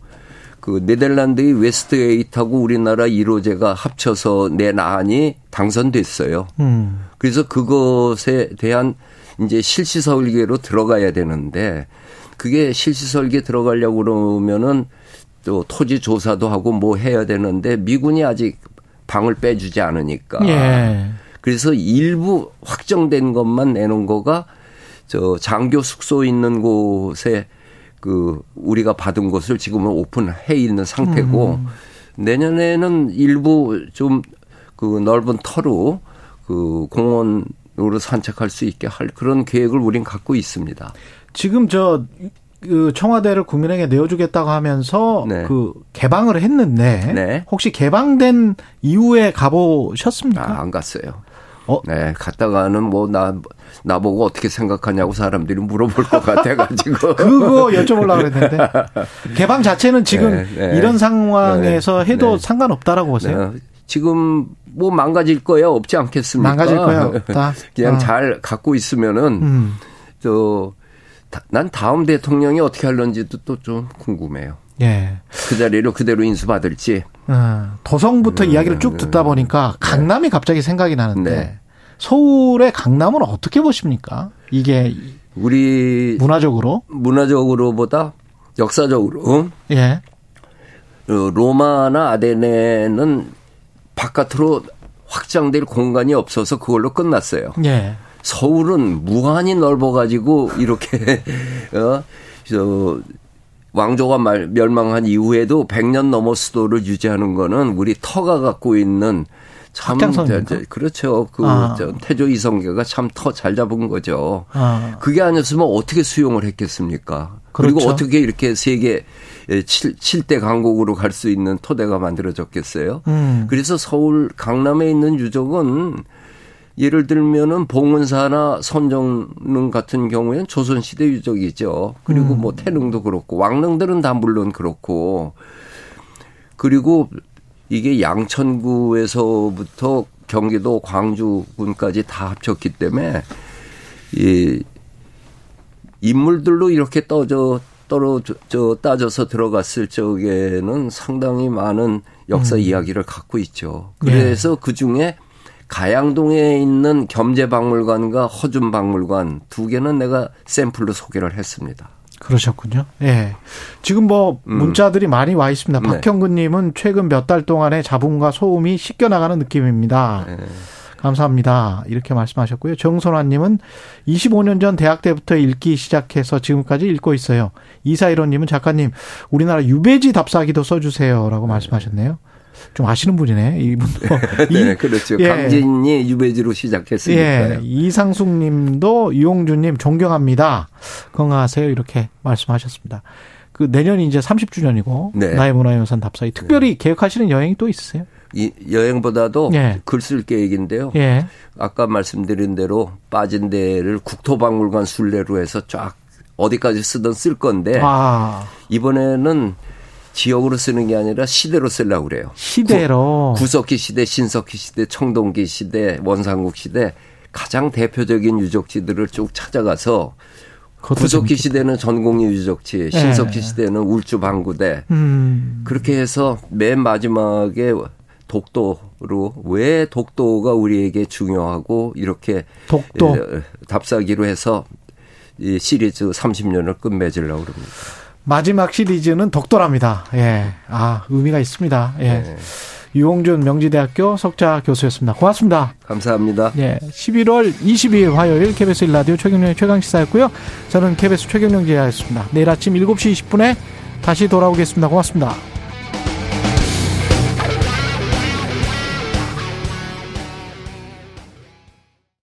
그 네덜란드의 West 8하고 우리나라 이로재가 합쳐서 낸 안이 당선됐어요. 음. 그래서 그것에 대한 이제 실시 설계로 들어가야 되는데 그게 실시 설계 들어가려고 그러면은 또 토지 조사도 하고 뭐 해야 되는데 미군이 아직 방을 빼주지 않으니까. 예. 그래서 일부 확정된 것만 내놓은 거가 저 장교 숙소 있는 곳에 그 우리가 받은 곳을 지금은 오픈해 있는 상태고 음. 내년에는 일부 좀 그 넓은 터로 그 공원으로 산책할 수 있게 할 그런 계획을 우린 갖고 있습니다. 지금 저 그 청와대를 국민에게 내어주겠다고 하면서 네. 그 개방을 했는데 네. 혹시 개방된 이후에 가보셨습니까? 아, 안 갔어요. 어? 네, 갔다가는 뭐, 나, 나보고 어떻게 생각하냐고 사람들이 물어볼 것 같아가지고. [laughs] 그거 여쭤보려고 그랬는데. [laughs] 개방 자체는 지금 네, 네. 이런 상황에서 네, 해도 네. 상관없다라고 보세요? 네. 지금 뭐 망가질 거야 없지 않겠습니까? 망가질 거야 없다. [laughs] 그냥 어. 잘 갖고 있으면은, 음. 저, 난 다음 대통령이 어떻게 할런지도 또 좀 궁금해요. 예. 그 자리로 그대로 인수받을지. 어, 도성부터 음, 이야기를 쭉 듣다 보니까 네. 강남이 갑자기 생각이 나는데 네. 서울의 강남은 어떻게 보십니까? 이게 우리 문화적으로 문화적으로보다 역사적으로 예. 어, 로마나 아데네는 바깥으로 확장될 공간이 없어서 그걸로 끝났어요. 예. 서울은 무한히 넓어가지고 이렇게 [laughs] 어 저 왕조가 말, 멸망한 이후에도 100년 넘어 수도를 유지하는 거는 우리 터가 갖고 있는 참 그렇죠. 그 아. 태조 이성계가 참 터 잘 잡은 거죠. 아. 그게 아니었으면 어떻게 수용을 했겠습니까? 그렇죠. 그리고 어떻게 이렇게 세계 7, 7대 강국으로 갈 수 있는 토대가 만들어졌겠어요? 음. 그래서 서울 강남에 있는 유적은 예를 들면은 봉은사나 선정릉 같은 경우에는 조선시대 유적이죠. 그리고 음. 뭐 태릉도 그렇고 왕릉들은 다 물론 그렇고 그리고 이게 양천구에서부터 경기도 광주군까지 다 합쳤기 때문에 이 인물들로 이렇게 떠져 떨어져 따져서 들어갔을 적에는 상당히 많은 역사 음. 이야기를 갖고 있죠. 그래서 네. 그 중에 가양동에 있는 겸재박물관과 허준박물관 두 개는 내가 샘플로 소개를 했습니다. 그러셨군요. 예. 지금 뭐 음. 문자들이 음. 많이 와 있습니다. 네. 박형근님은 최근 몇 달 동안의 자본과 소음이 씻겨 나가는 느낌입니다. 네. 감사합니다. 이렇게 말씀하셨고요. 정선화 님은 25년 전 대학 때부터 읽기 시작해서 지금까지 읽고 있어요. 이사일원 님은 작가님, 우리나라 유배지 답사기도 써 주세요라고 말씀하셨네요. 좀 아시는 분이네, 이분도. [laughs] 네, 그렇죠. 예. 강진이 유배지로 시작했으니까요. 예. 이상숙 님도 이용준 님 존경합니다. 건강하세요. 이렇게 말씀하셨습니다. 그 내년이 이제 30주년이고 네. 나의 문화유산 답사기 특별히 네. 계획하시는 여행이 또 있으세요? 이 여행보다도 예. 글쓸 계획인데요. 예. 아까 말씀드린 대로 빠진 데를 국토박물관 순례로 해서 쫙 어디까지 쓰던 쓸 건데 아. 이번에는 지역으로 쓰는 게 아니라 시대로 쓰려고 그래요. 시대로. 구, 구석기 시대, 신석기 시대, 청동기 시대, 원상국 시대 가장 대표적인 유적지들을 쭉 찾아가서 구석기 시대는 전공리 유적지, 네. 신석기 네. 시대는 울주 방구대. 음. 그렇게 해서 맨 마지막에 독도로 왜 독도가 우리에게 중요하고 이렇게 독도 답사기로 해서 이 시리즈 30년을 끝맺으려고 그럽니다. 마지막 시리즈는 독도랍니다. 예. 아, 의미가 있습니다. 예. 네. 유홍준 명지대학교 석자 교수였습니다. 고맙습니다. 감사합니다. 예. 11월 22일 화요일 KBS 1라디오 최경련의 최강시사였고요. 저는 KBS 최경련 기자였습니다. 내일 아침 7시 20분에 다시 돌아오겠습니다. 고맙습니다.